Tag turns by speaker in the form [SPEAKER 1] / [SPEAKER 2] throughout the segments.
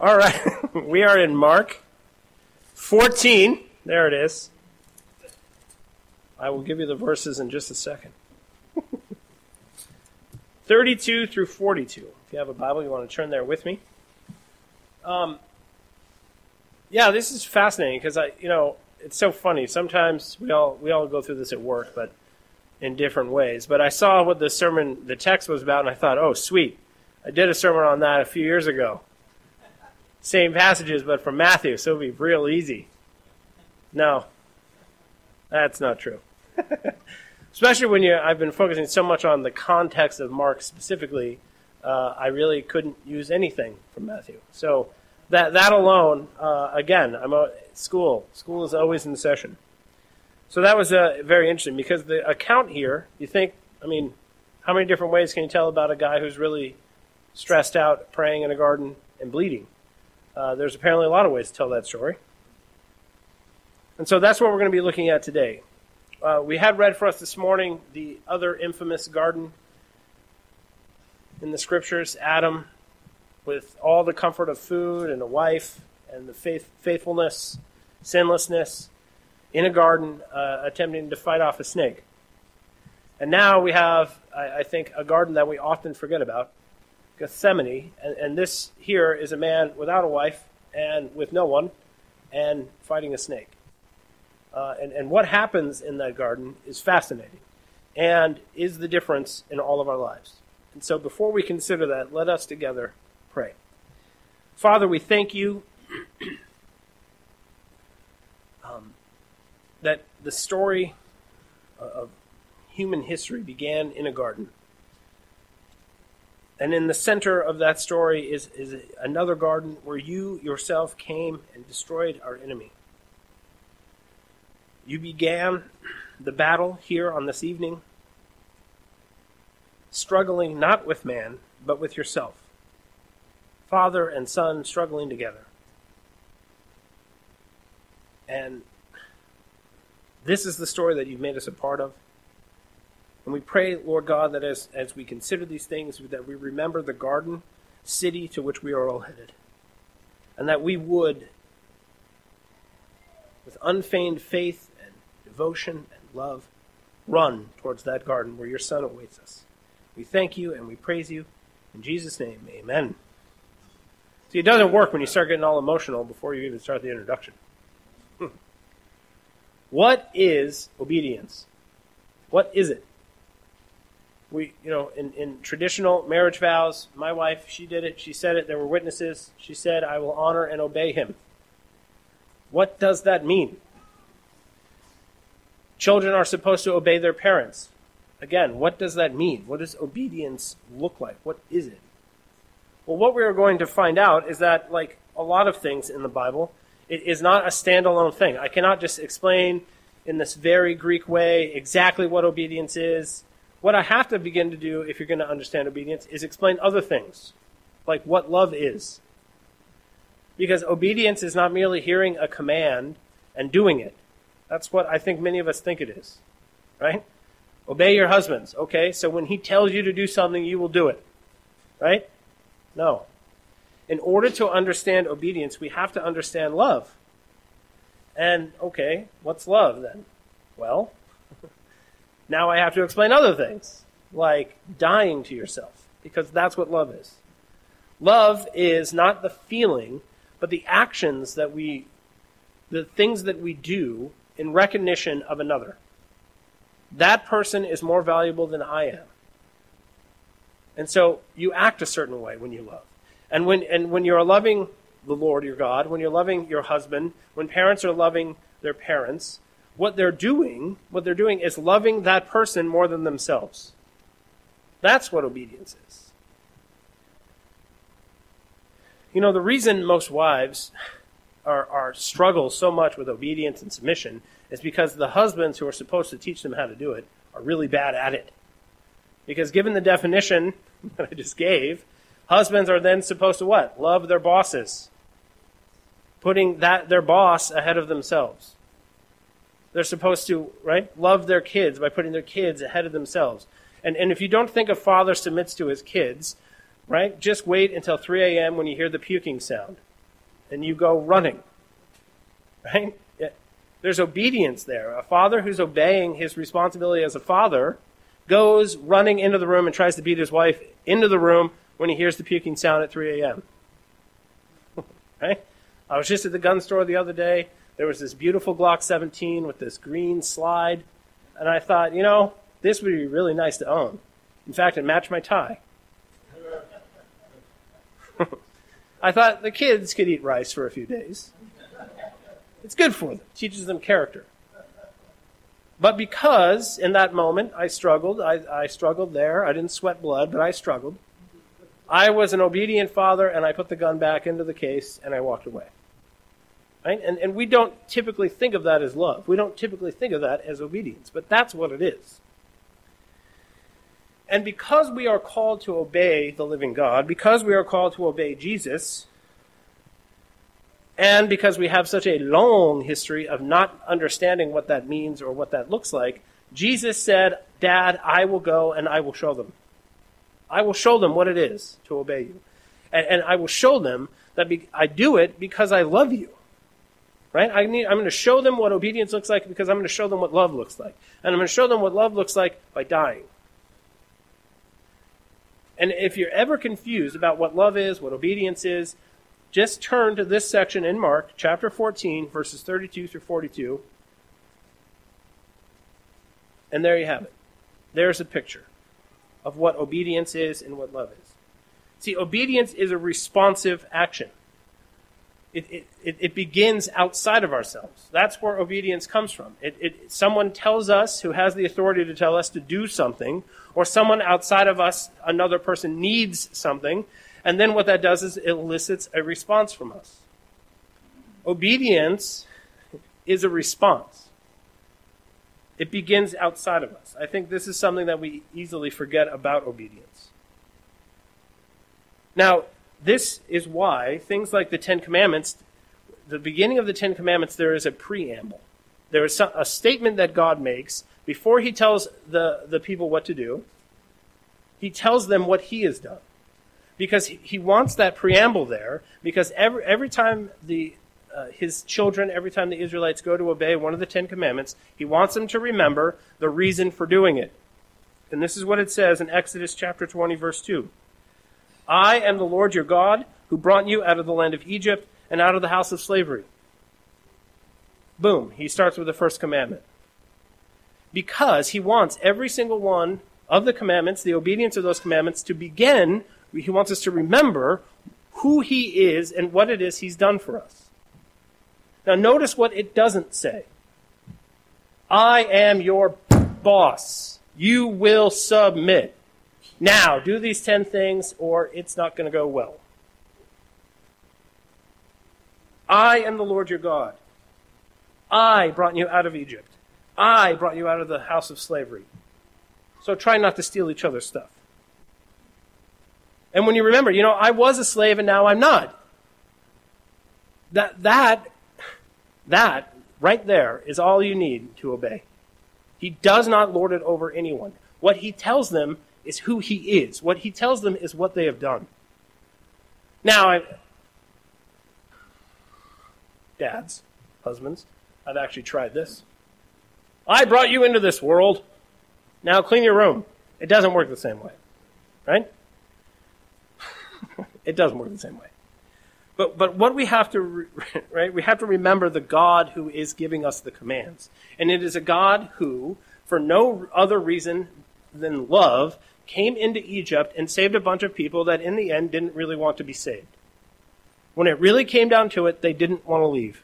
[SPEAKER 1] All right, we are in Mark 14. There it is. I will give you the verses in just a second. 32 through 42. If you have a Bible, you want to turn there with me. Um, yeah, this is fascinating because I, you know, it's so funny. Sometimes we all we all go through this at work, but in different ways. But I saw what the sermon, the text was about, and I thought, oh, sweet. I did a sermon on that a few years ago. Same passages, but from Matthew, so it'd be real easy. No, that's not true. Especially when you, I've been focusing so much on the context of Mark specifically, uh, I really couldn't use anything from Matthew. So that that alone, uh, again, I'm at school. School is always in session. So that was uh, very interesting because the account here, you think, I mean, how many different ways can you tell about a guy who's really stressed out, praying in a garden, and bleeding? Uh, there's apparently a lot of ways to tell that story. And so that's what we're going to be looking at today. Uh, we had read for us this morning the other infamous garden in the scriptures Adam, with all the comfort of food and a wife and the faith, faithfulness, sinlessness, in a garden uh, attempting to fight off a snake. And now we have, I, I, think, a garden that we often forget about Gethsemane. And, and this here is a man without a wife and with no one and fighting a snake. Uh, and, and what happens in that garden is fascinating and is the difference in all of our lives. And so before we consider that, let us together pray. Father, we thank you um, that the story of human history began in a garden. And in the center of that story is, is another garden where you yourself came and destroyed our enemy. You began the battle here on this evening, struggling not with man, but with yourself. Father and Son struggling together. And this is the story that you've made us a part of. And we pray, Lord God, that as, as we consider these things, that we remember the garden city to which we are all headed. And that we would, with unfeigned faith and devotion and love, run towards that garden where your Son awaits us. We thank you and we praise you. In Jesus' name, amen. See, it doesn't work when you start getting all emotional before you even start the introduction. Hmm. what is obedience? What is it? We, you know, in, in traditional marriage vows, my wife, she did it. She said it. There were witnesses. She said, I will honor and obey him. What does that mean? Children are supposed to obey their parents. Again, what does that mean? What does obedience look like? What is it? Well, what we are going to find out is that, like a lot of things in the Bible, it is not a standalone thing. I cannot just explain in this very Greek way exactly what obedience is what I have to begin to do, if you're going to understand obedience, is explain other things, like what love is. Because obedience is not merely hearing a command and doing it. That's what I think many of us think it is, right? Obey your husbands. Okay, so when he tells you to do something, you will do it, right? No. In order to understand obedience, we have to understand love. And, okay, what's love then? Well, now I have to explain other things, like dying to yourself, because that's what love is. Love is not the feeling, but the actions that we, the things that we do in recognition of another. That person is more valuable than I am. And so you act a certain way when you love. And when, and when you're loving the Lord your God, when you're loving your husband, when parents are loving their parents, what they're doing, what they're doing is loving that person more than themselves. That's what obedience is. You know, the reason most wives are, are struggle so much with obedience and submission is because the husbands who are supposed to teach them how to do it are really bad at it. Because given the definition that I just gave, husbands are then supposed to what? Love their bosses. Putting that their boss ahead of themselves. They're supposed to, right, love their kids by putting their kids ahead of themselves. And, and if you don't think a father submits to his kids, right, just wait until 3 a.m. when you hear the puking sound. and you go running. Right? There's obedience there. A father who's obeying his responsibility as a father goes running into the room and tries to beat his wife into the room when he hears the puking sound at 3 a.m. right? I was just at the gun store the other day. There was this beautiful Glock 17 with this green slide. And I thought, you know, this would be really nice to own. In fact, it matched my tie. I thought the kids could eat rice for a few days. It's good for them, teaches them character. But because in that moment I struggled, I, I, struggled there. I didn't sweat blood, but I struggled. I was an obedient father, and I put the gun back into the case and I walked away. Right? And, and we don't typically think of that as love. We don't typically think of that as obedience, but that's what it is. And because we are called to obey the living God, because we are called to obey Jesus, and because we have such a long history of not understanding what that means or what that looks like, Jesus said, Dad, I will go and I will show them. I will show them what it is to obey you. And, and I will show them that be, I do it because I love you. Right? I need, I'm going to show them what obedience looks like because I'm going to show them what love looks like. And I'm going to show them what love looks like by dying. And if you're ever confused about what love is, what obedience is, just turn to this section in Mark, chapter 14, verses 32 through 42. And there you have it. There's a picture of what obedience is and what love is. See, obedience is a responsive action. It, it, it, begins outside of ourselves. That's where obedience comes from. It, it, someone tells us who has the authority to tell us to do something, or someone outside of us, another person needs something, and then what that does is it elicits a response from us. Obedience is a response. It begins outside of us. I think this is something that we easily forget about obedience. Now, this is why things like the Ten Commandments, the beginning of the Ten Commandments, there is a preamble. There is a statement that God makes before he tells the, the people what to do. He tells them what he has done. Because he wants that preamble there, because every, every time the, uh, his children, every time the Israelites go to obey one of the Ten Commandments, he wants them to remember the reason for doing it. And this is what it says in Exodus chapter 20, verse 2. I am the Lord your God who brought you out of the land of Egypt and out of the house of slavery. Boom. He starts with the first commandment. Because he wants every single one of the commandments, the obedience of those commandments, to begin, he wants us to remember who he is and what it is he's done for us. Now, notice what it doesn't say. I am your boss. You will submit. Now, do these 10 things or it's not going to go well. I am the Lord your God. I brought you out of Egypt. I brought you out of the house of slavery. So try not to steal each other's stuff. And when you remember, you know, I was a slave and now I'm not. That, that, that right there is all you need to obey. He does not lord it over anyone. What he tells them is who he is. What he tells them is what they have done. Now, I, dads, husbands, I've actually tried this. I brought you into this world. Now clean your room. It doesn't work the same way, right? it doesn't work the same way. But, but what we have to, right, we have to remember the God who is giving us the commands. And it is a God who, for no other reason than love, came into Egypt and saved a bunch of people that in the end didn't really want to be saved. When it really came down to it, they didn't want to leave.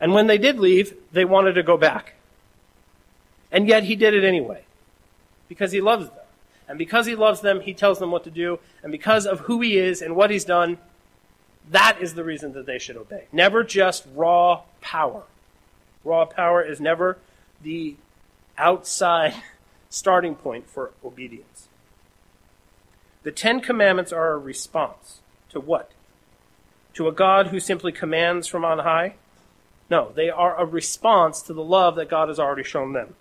[SPEAKER 1] And when they did leave, they wanted to go back. And yet he did it anyway. Because he loves them. And because he loves them, he tells them what to do. And because of who he is and what he's done, that is the reason that they should obey. Never just raw power. Raw power is never the outside starting point for obedience. The Ten Commandments are a response to what? To a God who simply commands from on high? No, they are a response to the love that God has already shown them.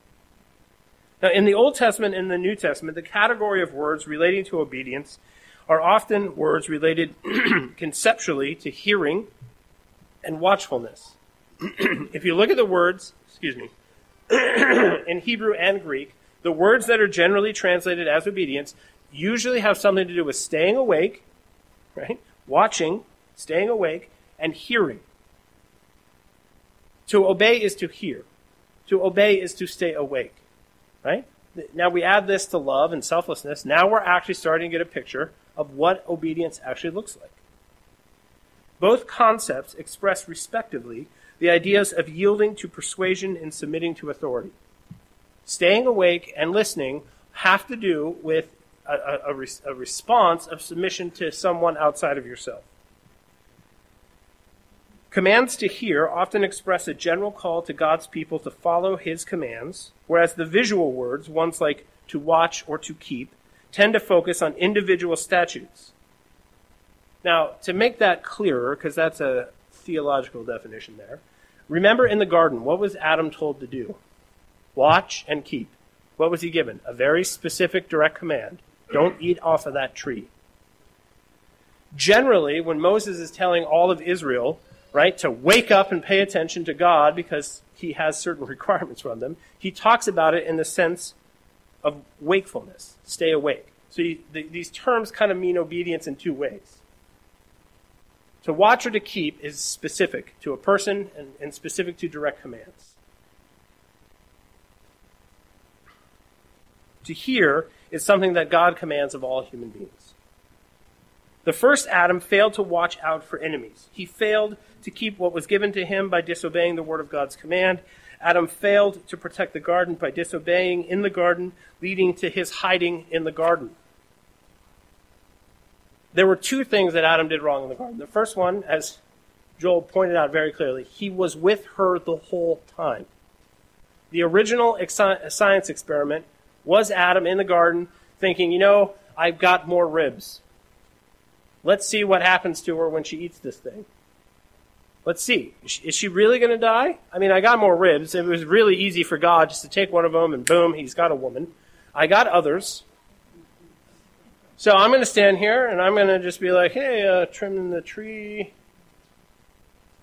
[SPEAKER 1] Now, in the Old Testament and the New Testament, the category of words relating to obedience are often words related conceptually to hearing and watchfulness. if you look at the words, excuse me, in Hebrew and Greek, the words that are generally translated as obedience usually have something to do with staying awake, right? Watching, staying awake, and hearing. To obey is to hear. To obey is to stay awake, right? Now we add this to love and selflessness. Now we're actually starting to get a picture of what obedience actually looks like. Both concepts express respectively the ideas of yielding to persuasion and submitting to authority. Staying awake and listening have to do with a, a, a, a response of submission to someone outside of yourself. Commands to hear often express a general call to God's people to follow his commands, whereas the visual words, ones like to watch or to keep, tend to focus on individual statutes. Now, to make that clearer, because that's a theological definition there, remember in the garden, what was Adam told to do? Watch and keep. What was he given? A very specific direct command. Don't eat off of that tree. Generally, when Moses is telling all of Israel, right, to wake up and pay attention to God because he has certain requirements from them, he talks about it in the sense of wakefulness, stay awake. So the, these terms kind of mean obedience in two ways. To watch or to keep is specific to a person and, and specific to direct commands. To hear is something that God commands of all human beings. The first Adam failed to watch out for enemies. He failed to keep what was given to him by disobeying the word of God's command. Adam failed to protect the garden by disobeying in the garden, leading to his hiding in the garden. There were two things that Adam did wrong in the garden. The first one, as Joel pointed out very clearly, he was with her the whole time. The original science experiment was Adam in the garden thinking, you know, I've got more ribs. Let's see what happens to her when she eats this thing. Let's see. Is she really going to die? I mean, I got more ribs. It was really easy for God just to take one of them and boom, he's got a woman. I got others. So I'm going to stand here and I'm going to just be like, hey, uh, trimming the tree.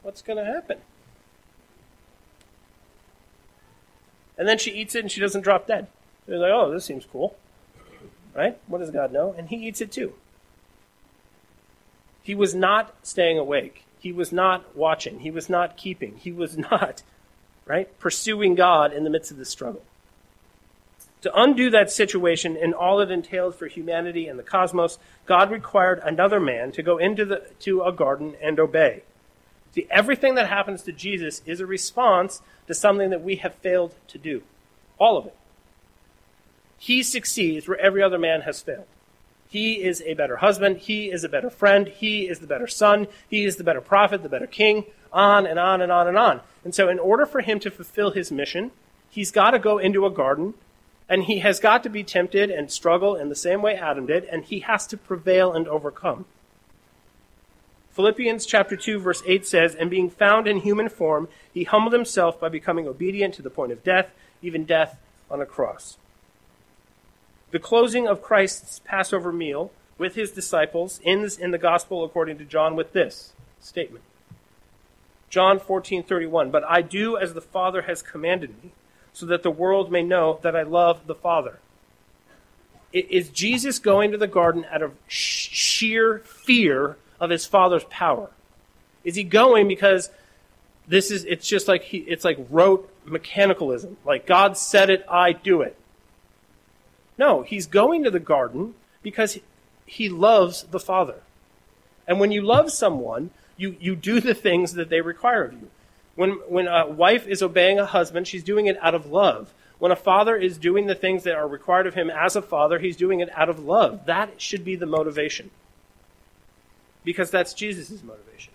[SPEAKER 1] What's going to happen? And then she eats it and she doesn't drop dead. They're like, oh, this seems cool. Right? What does God know? And he eats it too. He was not staying awake. He was not watching. He was not keeping. He was not, right, pursuing God in the midst of the struggle. To undo that situation and all it entailed for humanity and the cosmos, God required another man to go into the, to a garden and obey. See, everything that happens to Jesus is a response to something that we have failed to do. All of it. He succeeds where every other man has failed. He is a better husband. He is a better friend. He is the better son. He is the better prophet, the better king, on and on and on and on. And so, in order for him to fulfill his mission, he's got to go into a garden and he has got to be tempted and struggle in the same way Adam did, and he has to prevail and overcome. Philippians chapter 2 verse 8 says, "And being found in human form, he humbled himself by becoming obedient to the point of death, even death on a cross." The closing of Christ's Passover meal with his disciples ends in the gospel according to John with this statement. John 14:31 But I do as the Father has commanded me so that the world may know that I love the Father. Is Jesus going to the garden out of sheer fear of his Father's power? Is he going because this is it's just like he, it's like rote mechanicalism. Like God said it, I do it. No, he's going to the garden because he loves the Father. And when you love someone, you, you do the things that they require of you. When, when a wife is obeying a husband, she's doing it out of love. When a father is doing the things that are required of him as a father, he's doing it out of love. That should be the motivation. Because that's Jesus' motivation.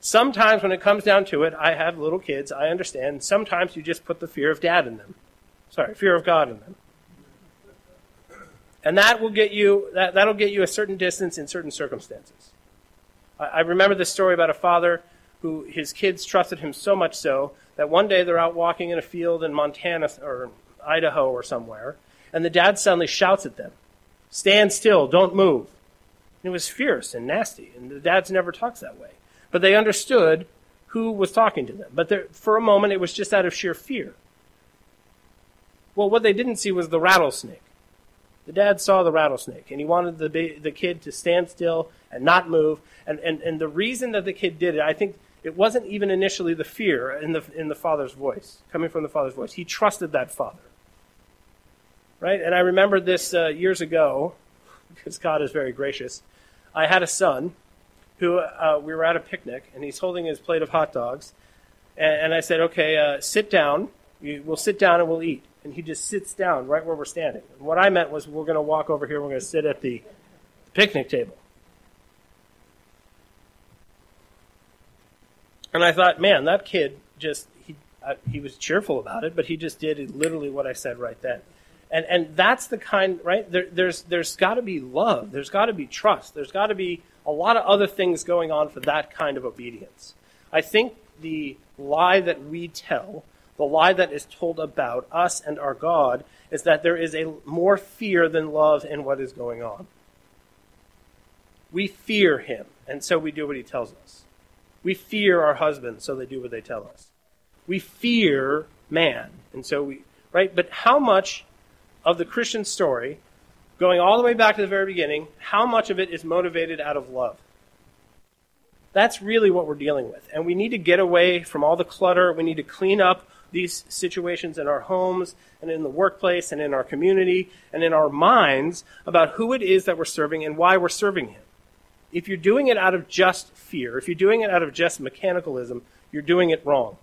[SPEAKER 1] Sometimes when it comes down to it, I have little kids, I understand. Sometimes you just put the fear of dad in them. Sorry, fear of God in them. And that will get you, that, that'll get you a certain distance in certain circumstances. I, I remember this story about a father who his kids trusted him so much so that one day they're out walking in a field in Montana or Idaho or somewhere, and the dad suddenly shouts at them, Stand still, don't move. And it was fierce and nasty, and the dads never talks that way. But they understood who was talking to them. But there, for a moment, it was just out of sheer fear. Well, what they didn't see was the rattlesnake. The dad saw the rattlesnake, and he wanted the, the kid to stand still and not move. And, and, and the reason that the kid did it, I think it wasn't even initially the fear in the, in the father's voice, coming from the father's voice. He trusted that father right? And I remember this uh, years ago, because God is very gracious. I had a son who uh, we were at a picnic, and he's holding his plate of hot dogs, and, and I said, "Okay, uh, sit down. we'll sit down and we'll eat." And he just sits down right where we're standing. And what I meant was, we're going to walk over here. We're going to sit at the picnic table. And I thought, man, that kid just he uh, he was cheerful about it, but he just did literally what I said right then. And, and that's the kind, right? There, there's there's got to be love. There's got to be trust. There's got to be a lot of other things going on for that kind of obedience. I think the lie that we tell, the lie that is told about us and our God, is that there is a more fear than love in what is going on. We fear him, and so we do what he tells us. We fear our husbands, so they do what they tell us. We fear man, and so we, right? But how much of the Christian story, going all the way back to the very beginning, how much of it is motivated out of love? That's really what we're dealing with. And we need to get away from all the clutter. We need to clean up these situations in our homes and in the workplace and in our community and in our minds about who it is that we're serving and why we're serving Him. If you're doing it out of just fear, if you're doing it out of just mechanicalism, you're doing it wrong.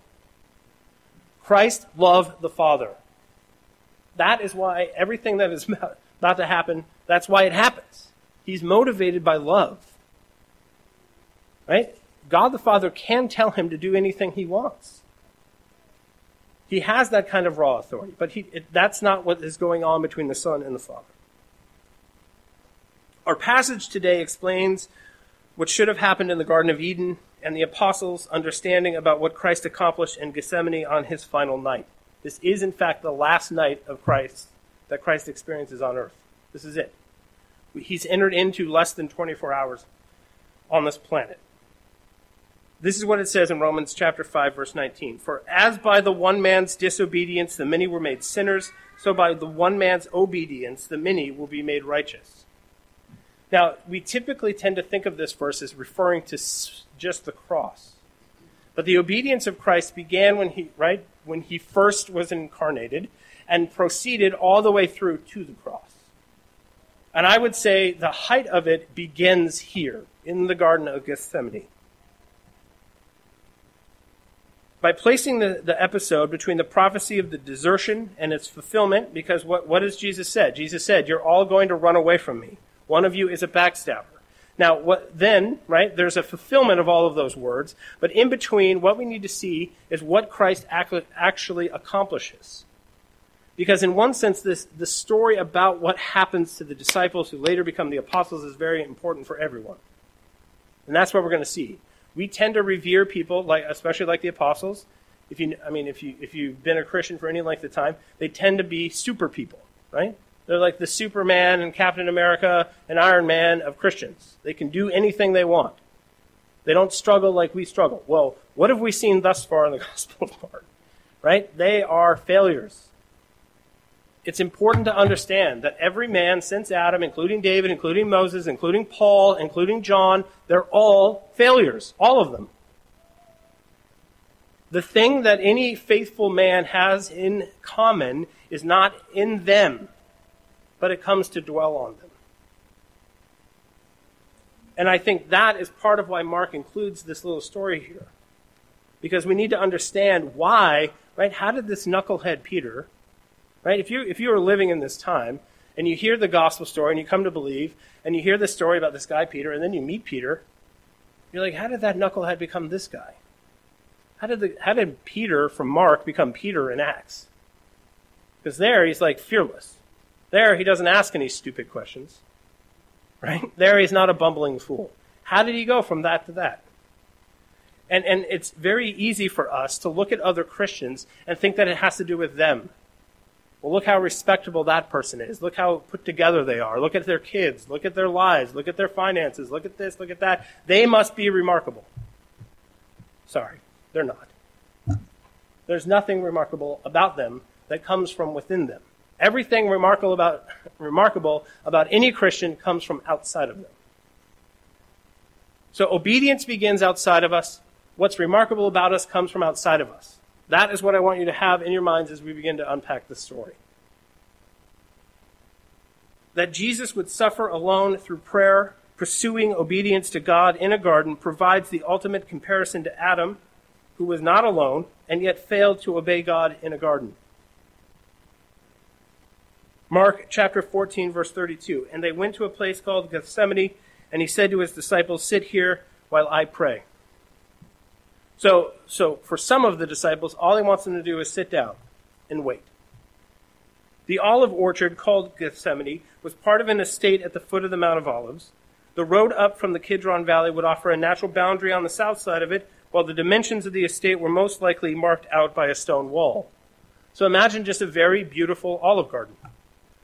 [SPEAKER 1] Christ loved the Father. That is why everything that is about to happen, that's why it happens. He's motivated by love. Right? God the Father can tell him to do anything he wants. He has that kind of raw authority, but he, it, that's not what is going on between the Son and the Father. Our passage today explains what should have happened in the Garden of Eden and the apostles' understanding about what Christ accomplished in Gethsemane on his final night. This is, in fact, the last night of Christ that Christ experiences on earth. This is it. He's entered into less than 24 hours on this planet. This is what it says in Romans chapter 5 verse 19. For as by the one man's disobedience the many were made sinners, so by the one man's obedience the many will be made righteous. Now, we typically tend to think of this verse as referring to just the cross. But the obedience of Christ began when he, right, when he first was incarnated and proceeded all the way through to the cross. And I would say the height of it begins here in the Garden of Gethsemane. By placing the, the episode between the prophecy of the desertion and its fulfillment, because what, what has Jesus said? Jesus said, You're all going to run away from me. One of you is a backstabber. Now, what then, right? There's a fulfillment of all of those words, but in between, what we need to see is what Christ actually accomplishes. Because in one sense, this the story about what happens to the disciples who later become the apostles is very important for everyone. And that's what we're going to see. We tend to revere people like especially like the apostles. If you I mean if you if you've been a Christian for any length of time, they tend to be super people, right? They're like the Superman and Captain America and Iron Man of Christians. They can do anything they want. They don't struggle like we struggle. Well, what have we seen thus far in the Gospel of Mark? Right? They are failures. It's important to understand that every man since Adam, including David, including Moses, including Paul, including John, they're all failures. All of them. The thing that any faithful man has in common is not in them but it comes to dwell on them. And I think that is part of why Mark includes this little story here. Because we need to understand why, right? How did this knucklehead Peter, right? If you, if you were living in this time and you hear the gospel story and you come to believe and you hear the story about this guy Peter and then you meet Peter, you're like, how did that knucklehead become this guy? How did, the, how did Peter from Mark become Peter in Acts? Because there he's like fearless. There, he doesn't ask any stupid questions. Right? There, he's not a bumbling fool. How did he go from that to that? And, and it's very easy for us to look at other Christians and think that it has to do with them. Well, look how respectable that person is. Look how put together they are. Look at their kids. Look at their lives. Look at their finances. Look at this. Look at that. They must be remarkable. Sorry, they're not. There's nothing remarkable about them that comes from within them. Everything remarkable about, remarkable about any Christian comes from outside of them. So obedience begins outside of us. What's remarkable about us comes from outside of us. That is what I want you to have in your minds as we begin to unpack this story. That Jesus would suffer alone through prayer, pursuing obedience to God in a garden, provides the ultimate comparison to Adam, who was not alone and yet failed to obey God in a garden. Mark chapter 14, verse 32. And they went to a place called Gethsemane, and he said to his disciples, Sit here while I pray. So, so for some of the disciples, all he wants them to do is sit down and wait. The olive orchard called Gethsemane was part of an estate at the foot of the Mount of Olives. The road up from the Kidron Valley would offer a natural boundary on the south side of it, while the dimensions of the estate were most likely marked out by a stone wall. So imagine just a very beautiful olive garden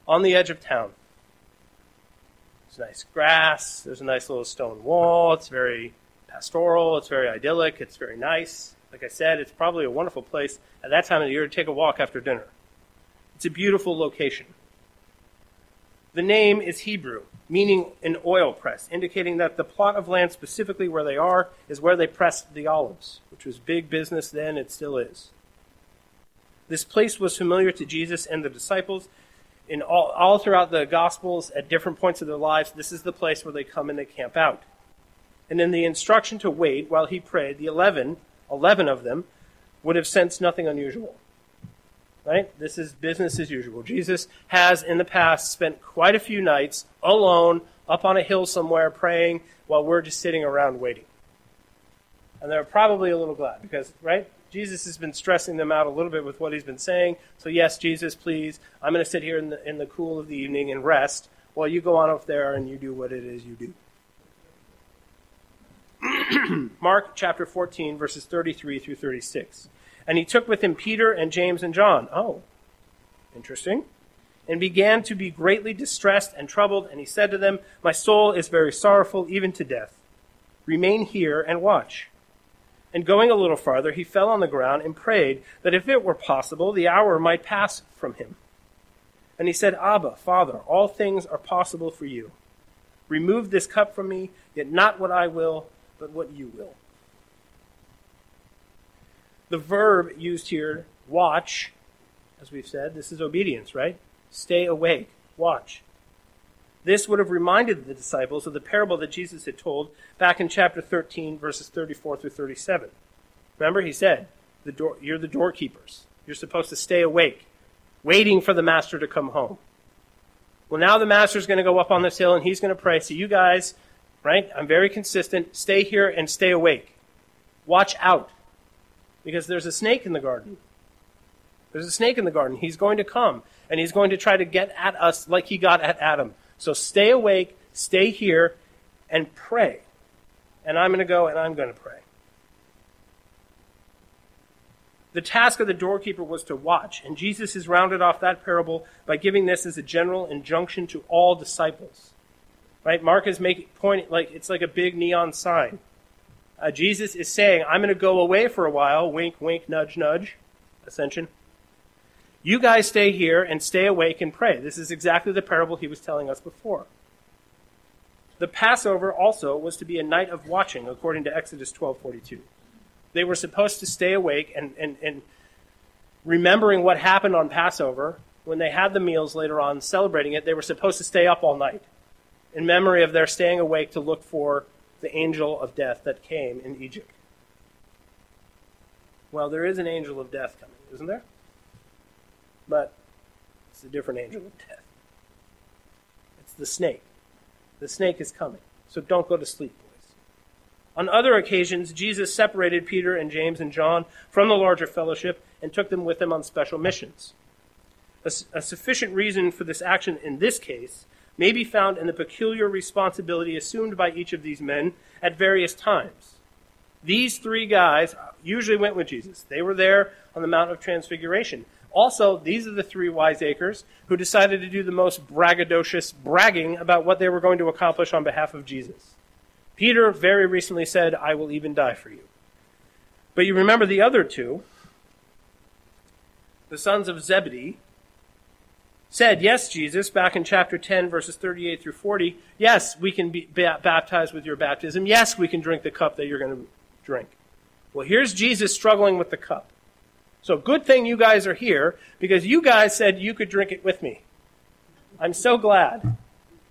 [SPEAKER 1] on the edge of town. There's nice grass, there's a nice little stone wall, it's very pastoral, it's very idyllic, it's very nice. Like I said, it's probably a wonderful place at that time of the year to take a walk after dinner. It's a beautiful location. The name is Hebrew, meaning an oil press, indicating that the plot of land specifically where they are is where they pressed the olives, which was big business then, it still is. This place was familiar to Jesus and the disciples. In all, all throughout the Gospels, at different points of their lives, this is the place where they come and they camp out. And in the instruction to wait while he prayed, the eleven, eleven of them, would have sensed nothing unusual. Right? This is business as usual. Jesus has in the past spent quite a few nights alone up on a hill somewhere praying while we're just sitting around waiting. And they're probably a little glad because, right? Jesus has been stressing them out a little bit with what he's been saying. So, yes, Jesus, please, I'm going to sit here in the, in the cool of the evening and rest while you go on up there and you do what it is you do. Mark chapter 14, verses 33 through 36. And he took with him Peter and James and John. Oh, interesting. And began to be greatly distressed and troubled. And he said to them, My soul is very sorrowful, even to death. Remain here and watch. And going a little farther, he fell on the ground and prayed that if it were possible, the hour might pass from him. And he said, Abba, Father, all things are possible for you. Remove this cup from me, yet not what I will, but what you will. The verb used here, watch, as we've said, this is obedience, right? Stay awake, watch. This would have reminded the disciples of the parable that Jesus had told back in chapter 13, verses 34 through 37. Remember, he said, the door, You're the doorkeepers. You're supposed to stay awake, waiting for the master to come home. Well, now the master's going to go up on this hill and he's going to pray. So, you guys, right? I'm very consistent. Stay here and stay awake. Watch out. Because there's a snake in the garden. There's a snake in the garden. He's going to come and he's going to try to get at us like he got at Adam. So stay awake, stay here, and pray. And I'm going to go and I'm going to pray. The task of the doorkeeper was to watch, and Jesus has rounded off that parable by giving this as a general injunction to all disciples. Right? Mark is making point like it's like a big neon sign. Uh, Jesus is saying, "I'm going to go away for a while." Wink, wink, nudge, nudge. Ascension. You guys stay here and stay awake and pray. This is exactly the parable he was telling us before. The Passover also was to be a night of watching, according to Exodus 12:42. They were supposed to stay awake and, and, and remembering what happened on Passover when they had the meals later on, celebrating it. They were supposed to stay up all night in memory of their staying awake to look for the angel of death that came in Egypt. Well, there is an angel of death coming, isn't there? But it's a different angel of death. It's the snake. The snake is coming. So don't go to sleep, boys. On other occasions, Jesus separated Peter and James and John from the larger fellowship and took them with him on special missions. A, a sufficient reason for this action in this case may be found in the peculiar responsibility assumed by each of these men at various times. These three guys usually went with Jesus. They were there on the Mount of Transfiguration. Also, these are the three wiseacres who decided to do the most braggadocious bragging about what they were going to accomplish on behalf of Jesus. Peter very recently said, I will even die for you. But you remember the other two, the sons of Zebedee, said, Yes, Jesus, back in chapter 10, verses 38 through 40, yes, we can be baptized with your baptism. Yes, we can drink the cup that you're going to drink. Well, here's Jesus struggling with the cup. So good thing you guys are here because you guys said you could drink it with me. I'm so glad.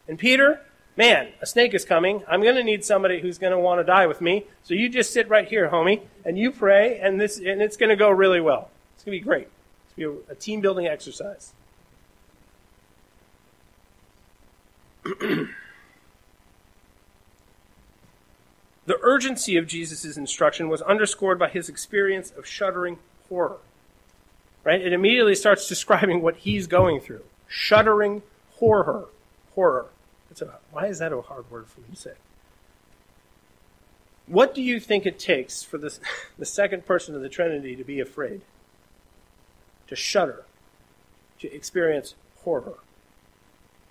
[SPEAKER 1] And Peter, man, a snake is coming. I'm going to need somebody who's going to want to die with me. So you just sit right here, homie, and you pray, and this and it's going to go really well. It's going to be great. It's going to be a team building exercise. The urgency of Jesus' instruction was underscored by his experience of shuddering horror. Right? It immediately starts describing what he's going through. Shuddering horror. Horror. A, why is that a hard word for me to say? What do you think it takes for this, the second person of the Trinity to be afraid? To shudder? To experience horror?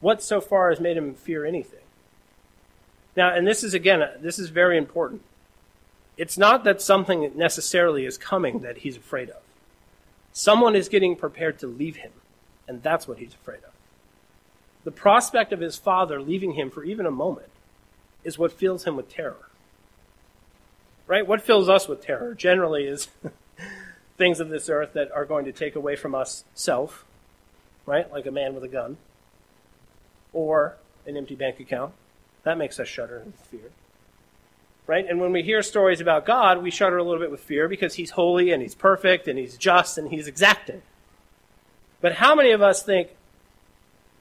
[SPEAKER 1] What so far has made him fear anything? Now, and this is again, uh, this is very important. It's not that something necessarily is coming that he's afraid of. Someone is getting prepared to leave him, and that's what he's afraid of. The prospect of his father leaving him for even a moment is what fills him with terror. Right? What fills us with terror generally is things of this earth that are going to take away from us self, right? Like a man with a gun, or an empty bank account, that makes us shudder with fear. Right? And when we hear stories about God, we shudder a little bit with fear because he's holy and he's perfect and he's just and he's exacting. But how many of us think,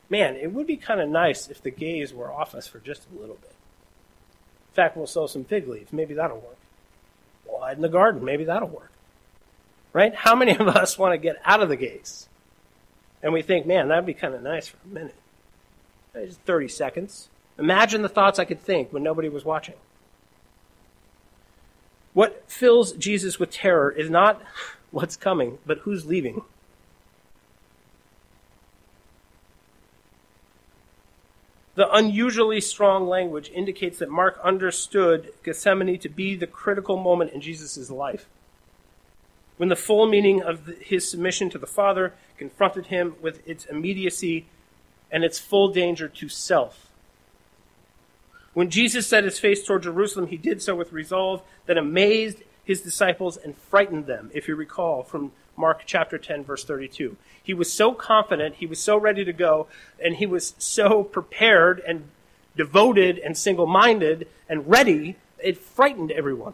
[SPEAKER 1] man, it would be kind of nice if the gaze were off us for just a little bit? In fact, we'll sew some fig leaves. Maybe that'll work. We'll hide in the garden. Maybe that'll work. Right? How many of us want to get out of the gaze? And we think, man, that'd be kind of nice for a minute. Just 30 seconds. Imagine the thoughts I could think when nobody was watching. What fills Jesus with terror is not what's coming, but who's leaving. The unusually strong language indicates that Mark understood Gethsemane to be the critical moment in Jesus' life. When the full meaning of his submission to the Father confronted him with its immediacy and its full danger to self. When Jesus set his face toward Jerusalem, he did so with resolve that amazed his disciples and frightened them, if you recall from Mark chapter 10, verse 32. He was so confident, he was so ready to go, and he was so prepared and devoted and single minded and ready, it frightened everyone.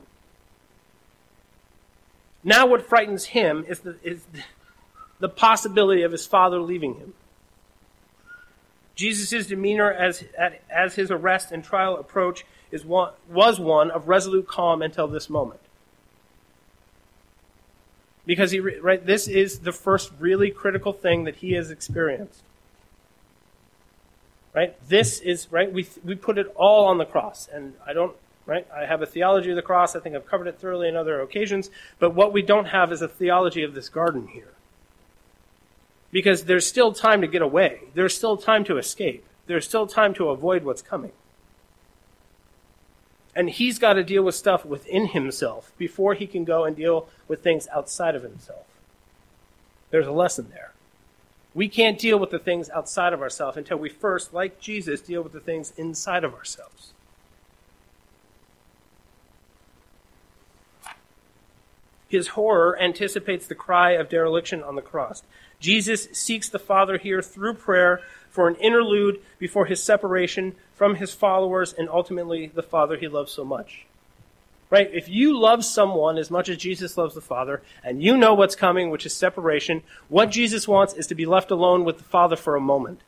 [SPEAKER 1] Now, what frightens him is the, is the possibility of his father leaving him. Jesus' demeanor as, as his arrest and trial approach is one, was one of resolute calm until this moment. Because he, right, this is the first really critical thing that he has experienced. Right? This is, right, we, we put it all on the cross. And I don't, right, I have a theology of the cross. I think I've covered it thoroughly in other occasions. But what we don't have is a theology of this garden here because there's still time to get away. There's still time to escape. There's still time to avoid what's coming. And he's got to deal with stuff within himself before he can go and deal with things outside of himself. There's a lesson there. We can't deal with the things outside of ourselves until we first, like Jesus, deal with the things inside of ourselves. His horror anticipates the cry of dereliction on the cross. Jesus seeks the Father here through prayer for an interlude before his separation from his followers and ultimately the Father he loves so much. Right? If you love someone as much as Jesus loves the Father, and you know what's coming, which is separation, what Jesus wants is to be left alone with the Father for a moment.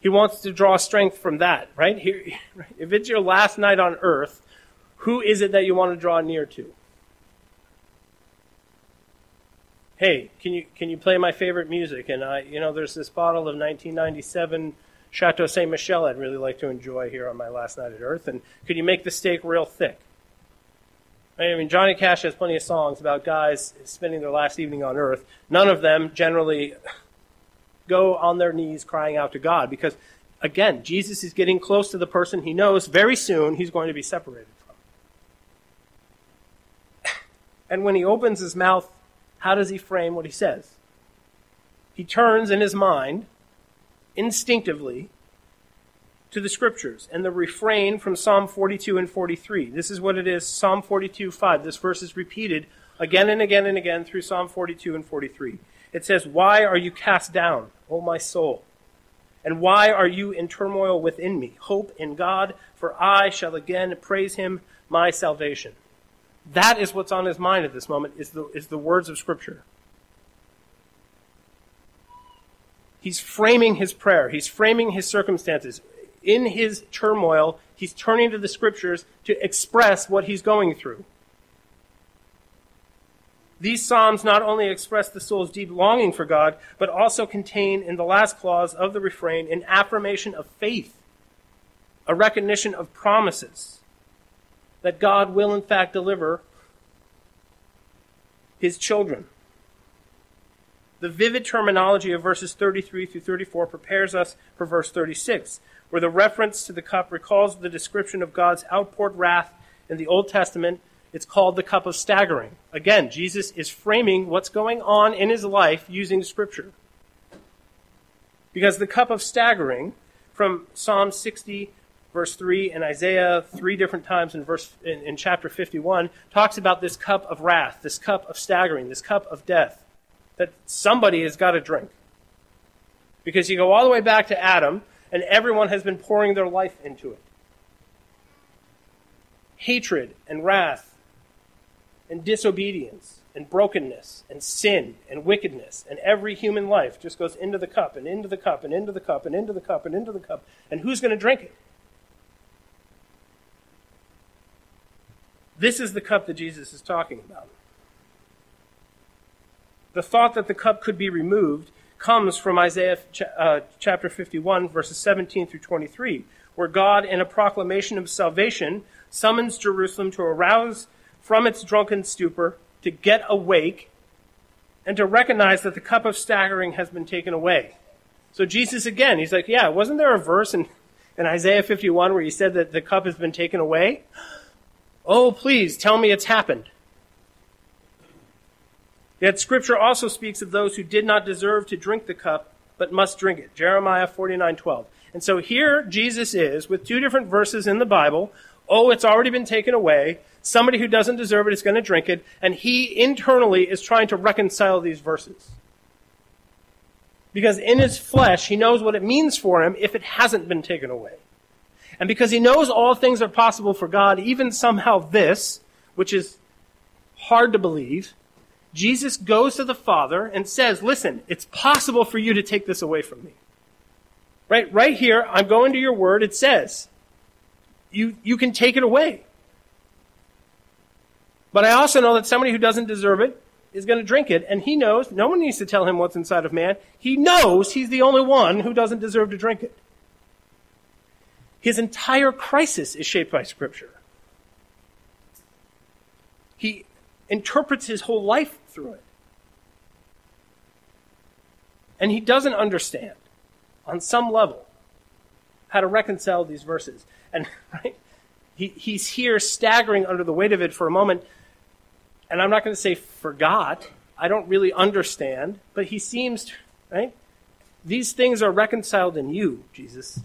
[SPEAKER 1] He wants to draw strength from that, right? Here, if it's your last night on earth, who is it that you want to draw near to? Hey, can you can you play my favorite music? And I, you know, there's this bottle of 1997 Chateau Saint Michelle I'd really like to enjoy here on my last night at Earth. And could you make the steak real thick? I mean, Johnny Cash has plenty of songs about guys spending their last evening on earth. None of them generally go on their knees crying out to God because, again, Jesus is getting close to the person he knows very soon he's going to be separated from. And when he opens his mouth, how does he frame what he says? He turns in his mind, instinctively, to the scriptures and the refrain from Psalm 42 and 43. This is what it is Psalm 42, 5. This verse is repeated again and again and again through Psalm 42 and 43. It says, Why are you cast down, O my soul? And why are you in turmoil within me? Hope in God, for I shall again praise him, my salvation. That is what's on his mind at this moment, is the, is the words of Scripture. He's framing his prayer. He's framing his circumstances in his turmoil, he's turning to the scriptures to express what he's going through. These Psalms not only express the soul's deep longing for God, but also contain in the last clause of the refrain an affirmation of faith, a recognition of promises that God will in fact deliver his children. The vivid terminology of verses 33 through 34 prepares us for verse 36, where the reference to the cup recalls the description of God's outpoured wrath in the Old Testament. It's called the cup of staggering. Again, Jesus is framing what's going on in his life using Scripture. Because the cup of staggering from Psalm 60, verse 3, and Isaiah three different times in, verse, in, in chapter 51 talks about this cup of wrath, this cup of staggering, this cup of death that somebody has got to drink. Because you go all the way back to Adam, and everyone has been pouring their life into it. Hatred and wrath and disobedience and brokenness and sin and wickedness and every human life just goes into the cup and into the cup and into the cup and into the cup and into the cup. And who's going to drink it? This is the cup that Jesus is talking about. The thought that the cup could be removed comes from Isaiah uh, chapter 51, verses 17 through 23, where God, in a proclamation of salvation, summons Jerusalem to arouse from its drunken stupor, to get awake, and to recognize that the cup of staggering has been taken away. So Jesus again, he's like, yeah, wasn't there a verse in, in Isaiah 51 where he said that the cup has been taken away? Oh, please tell me it's happened. Yet Scripture also speaks of those who did not deserve to drink the cup, but must drink it. Jeremiah 49:12. And so here Jesus is with two different verses in the Bible. Oh, it's already been taken away. Somebody who doesn't deserve it is going to drink it. And he internally is trying to reconcile these verses. Because in his flesh, he knows what it means for him if it hasn't been taken away. And because he knows all things are possible for God, even somehow this, which is hard to believe, Jesus goes to the Father and says, Listen, it's possible for you to take this away from me. Right, right here, I'm going to your word, it says, you, you can take it away. But I also know that somebody who doesn't deserve it is going to drink it, and he knows, no one needs to tell him what's inside of man. He knows he's the only one who doesn't deserve to drink it. His entire crisis is shaped by Scripture. He interprets his whole life through it. And he doesn't understand, on some level, how to reconcile these verses. And right, he, he's here staggering under the weight of it for a moment. And I'm not going to say forgot. I don't really understand. But he seems, right? These things are reconciled in you, Jesus.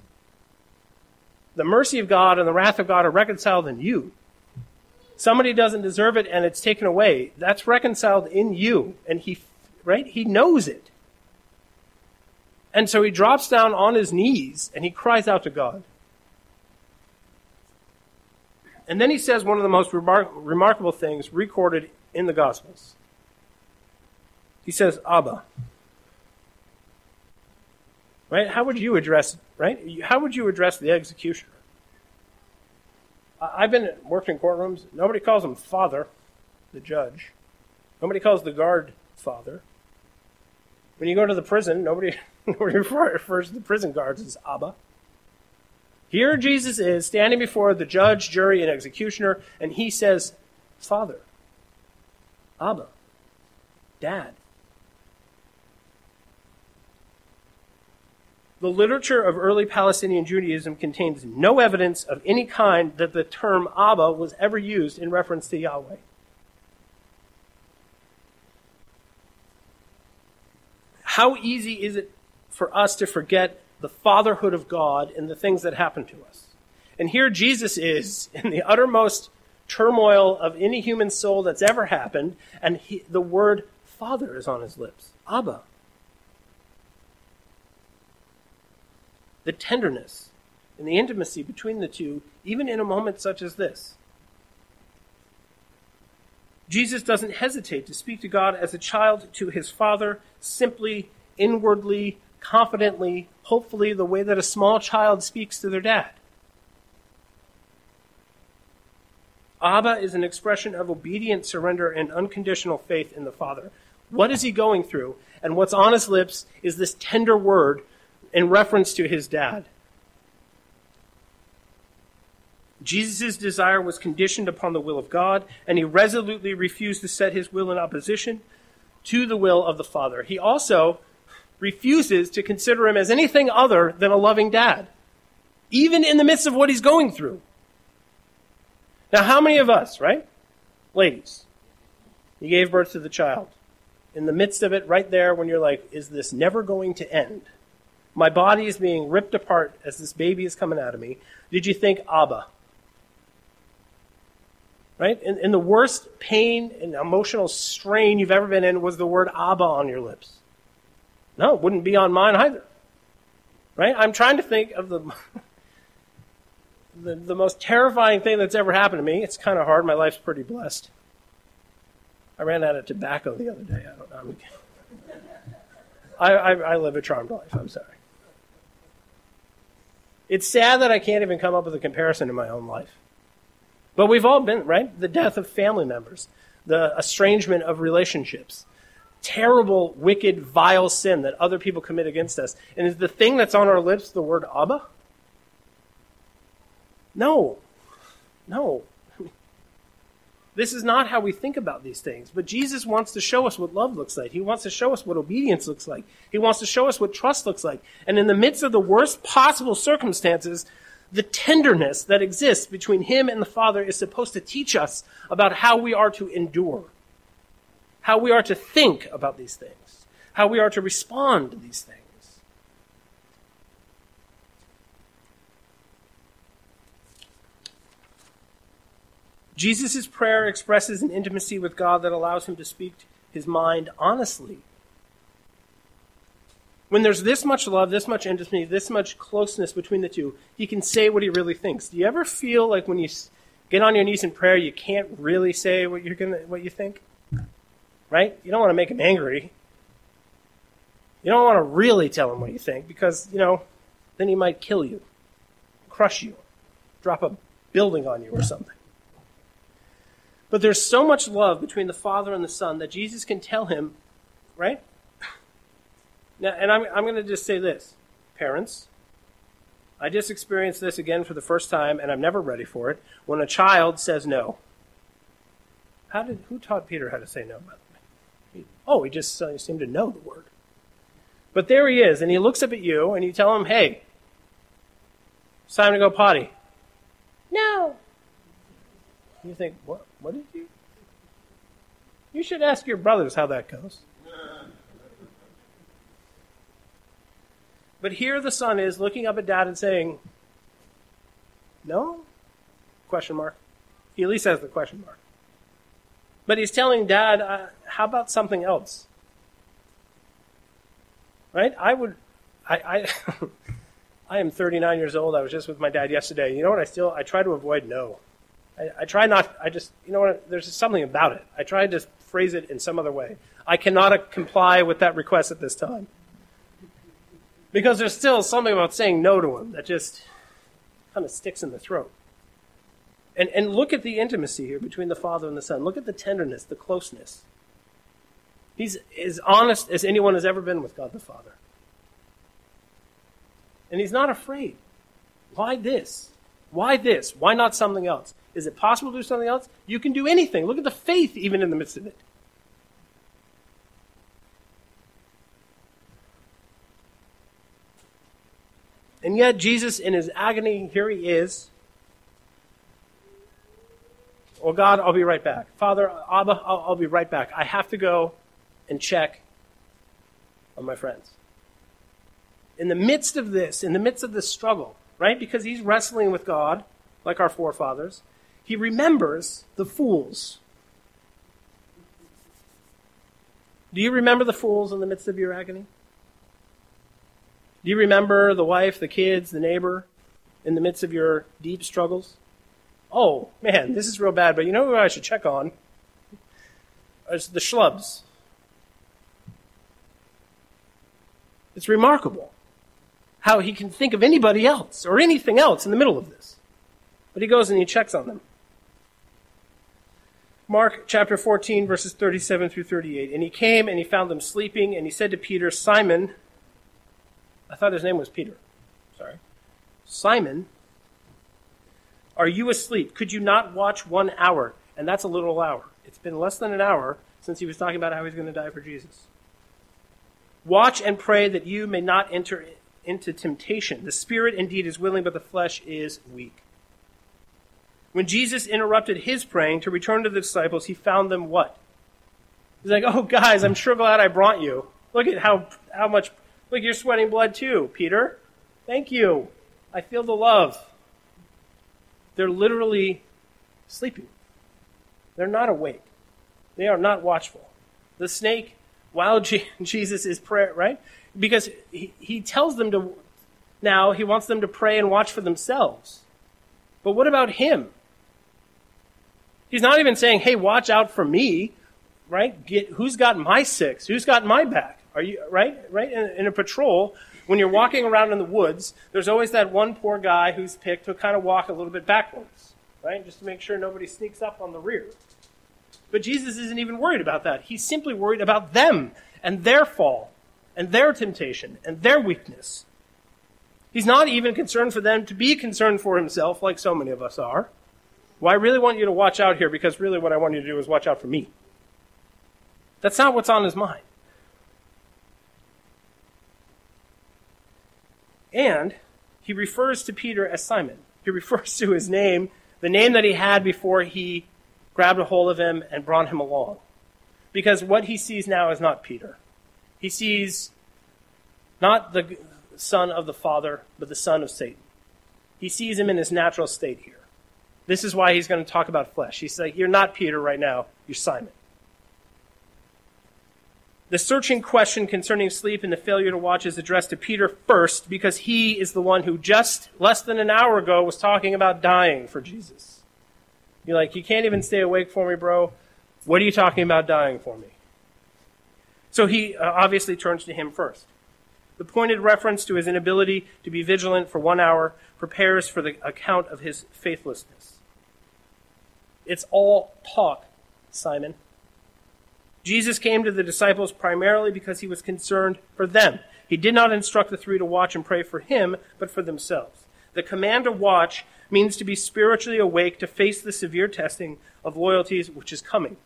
[SPEAKER 1] The mercy of God and the wrath of God are reconciled in you. Somebody doesn't deserve it and it's taken away. That's reconciled in you. And he, right? He knows it. And so he drops down on his knees and he cries out to God. And then he says one of the most remar- remarkable things recorded in the Gospels. He says, Abba. Right? How would you address, right? How would you address the executioner? I've been worked in courtrooms. Nobody calls him father, the judge. Nobody calls the guard father. When you go to the prison, nobody, nobody refers to the prison guards as Abba. Here Jesus is standing before the judge, jury, and executioner, and he says, Father. Abba. Dad. The literature of early Palestinian Judaism contains no evidence of any kind that the term Abba was ever used in reference to Yahweh. How easy is it for us to forget the fatherhood of God and the things that happen to us? And here Jesus is in the uttermost turmoil of any human soul that's ever happened, and he, the word Father is on his lips. Abba. The tenderness and the intimacy between the two, even in a moment such as this. Jesus doesn't hesitate to speak to God as a child to his father, simply, inwardly, confidently, hopefully, the way that a small child speaks to their dad. Abba is an expression of obedient surrender and unconditional faith in the Father. What is he going through? And what's on his lips is this tender word in reference to his dad. Jesus' desire was conditioned upon the will of God, and he resolutely refused to set his will in opposition to the will of the Father. He also refuses to consider him as anything other than a loving dad, even in the midst of what he's going through. Now, how many of us, right? Ladies, you gave birth to the child. In the midst of it, right there, when you're like, is this never going to end? My body is being ripped apart as this baby is coming out of me. Did you think Abba? Right? In, in the worst pain and emotional strain you've ever been in was the word Abba on your lips. No, it wouldn't be on mine either. Right? I'm trying to think of the the, the most terrifying thing that's ever happened to me. It's kind of hard. My life's pretty blessed. I ran out of tobacco the other day. I don't know. I, I, I live a charmed life. I'm sorry. It's sad that I can't even come up with a comparison in my own life. But we've all been, right? The death of family members, the estrangement of relationships, terrible, wicked, vile sin that other people commit against us. And is the thing that's on our lips the word Abba? No. No. This is not how we think about these things. But Jesus wants to show us what love looks like. He wants to show us what obedience looks like. He wants to show us what trust looks like. And in the midst of the worst possible circumstances, the tenderness that exists between him and the Father is supposed to teach us about how we are to endure, how we are to think about these things, how we are to respond to these things. Jesus' prayer expresses an intimacy with God that allows him to speak his mind honestly. When there's this much love, this much intimacy, this much closeness between the two, he can say what he really thinks. Do you ever feel like when you get on your knees in prayer, you can't really say what you're gonna, what you think? Right? You don't want to make him angry. You don't want to really tell him what you think because, you know, then he might kill you, crush you, drop a building on you or something. But there's so much love between the Father and the Son that Jesus can tell him, right? Now, and I'm, I'm going to just say this parents, I just experienced this again for the first time, and I'm never ready for it. When a child says no, how did who taught Peter how to say no? By the way, oh, he just uh, seemed to know the word. But there he is, and he looks up at you, and you tell him, "Hey, it's time to go potty." No. You think, what? What did you? You should ask your brothers how that goes. But here the son is looking up at dad and saying, "No?" Question mark. He at least has the question mark. But he's telling dad, uh, "How about something else?" Right? I would. I. I I am 39 years old. I was just with my dad yesterday. You know what? I still I try to avoid no. I, I try not, I just, you know what, there's something about it. I try to phrase it in some other way. I cannot comply with that request at this time. Because there's still something about saying no to him that just kind of sticks in the throat. And, and look at the intimacy here between the Father and the Son. Look at the tenderness, the closeness. He's as honest as anyone has ever been with God the Father. And he's not afraid. Why this? Why this? Why not something else? Is it possible to do something else? You can do anything. Look at the faith even in the midst of it. And yet, Jesus, in his agony, here he is. Well, God, I'll be right back. Father, Abba, I'll, I'll be right back. I have to go and check on my friends. In the midst of this, in the midst of this struggle, right? Because he's wrestling with God, like our forefathers, he remembers the fools. Do you remember the fools in the midst of your agony? Do you remember the wife, the kids, the neighbor in the midst of your deep struggles? Oh, man, this is real bad, but you know who I should check on? It's the schlubs. It's remarkable how he can think of anybody else or anything else in the middle of this. But he goes and he checks on them. Mark chapter 14, verses 37 through 38. And he came and he found them sleeping, and he said to Peter, Simon, I thought his name was Peter. Sorry. Simon, are you asleep? Could you not watch one hour? And that's a little hour. It's been less than an hour since he was talking about how he's going to die for Jesus. Watch and pray that you may not enter into temptation. The spirit indeed is willing, but the flesh is weak. When Jesus interrupted his praying to return to the disciples, he found them what? He's like, oh, guys, I'm sure glad I brought you. Look at how, how much, look, you're sweating blood too, Peter. Thank you. I feel the love. They're literally sleeping. They're not awake. They are not watchful. The snake, while Jesus is prayer, right? because he, he tells them to now he wants them to pray and watch for themselves. But what about him? He's not even saying, "Hey, watch out for me." Right? Get who's got my six? Who's got my back? Are you right? Right? In, in a patrol, when you're walking around in the woods, there's always that one poor guy who's picked to kind of walk a little bit backwards, right? Just to make sure nobody sneaks up on the rear. But Jesus isn't even worried about that. He's simply worried about them and their fall and their temptation and their weakness. He's not even concerned for them to be concerned for himself, like so many of us are. Well, I really want you to watch out here because really what I want you to do is watch out for me. That's not what's on his mind. And he refers to Peter as Simon. He refers to his name, the name that he had before he grabbed a hold of him and brought him along. Because what he sees now is not Peter. He sees not the son of the Father, but the son of Satan. He sees him in his natural state here. This is why he's going to talk about flesh. He's like, You're not Peter right now, you're Simon. The searching question concerning sleep and the failure to watch is addressed to Peter first because he is the one who just less than an hour ago was talking about dying for Jesus. You're like, You can't even stay awake for me, bro. What are you talking about dying for me? So he uh, obviously turns to him first. The pointed reference to his inability to be vigilant for one hour prepares for the account of his faithlessness. It's all talk, Simon. Jesus came to the disciples primarily because he was concerned for them. He did not instruct the three to watch and pray for him, but for themselves. The command to watch means to be spiritually awake to face the severe testing of loyalties which is coming.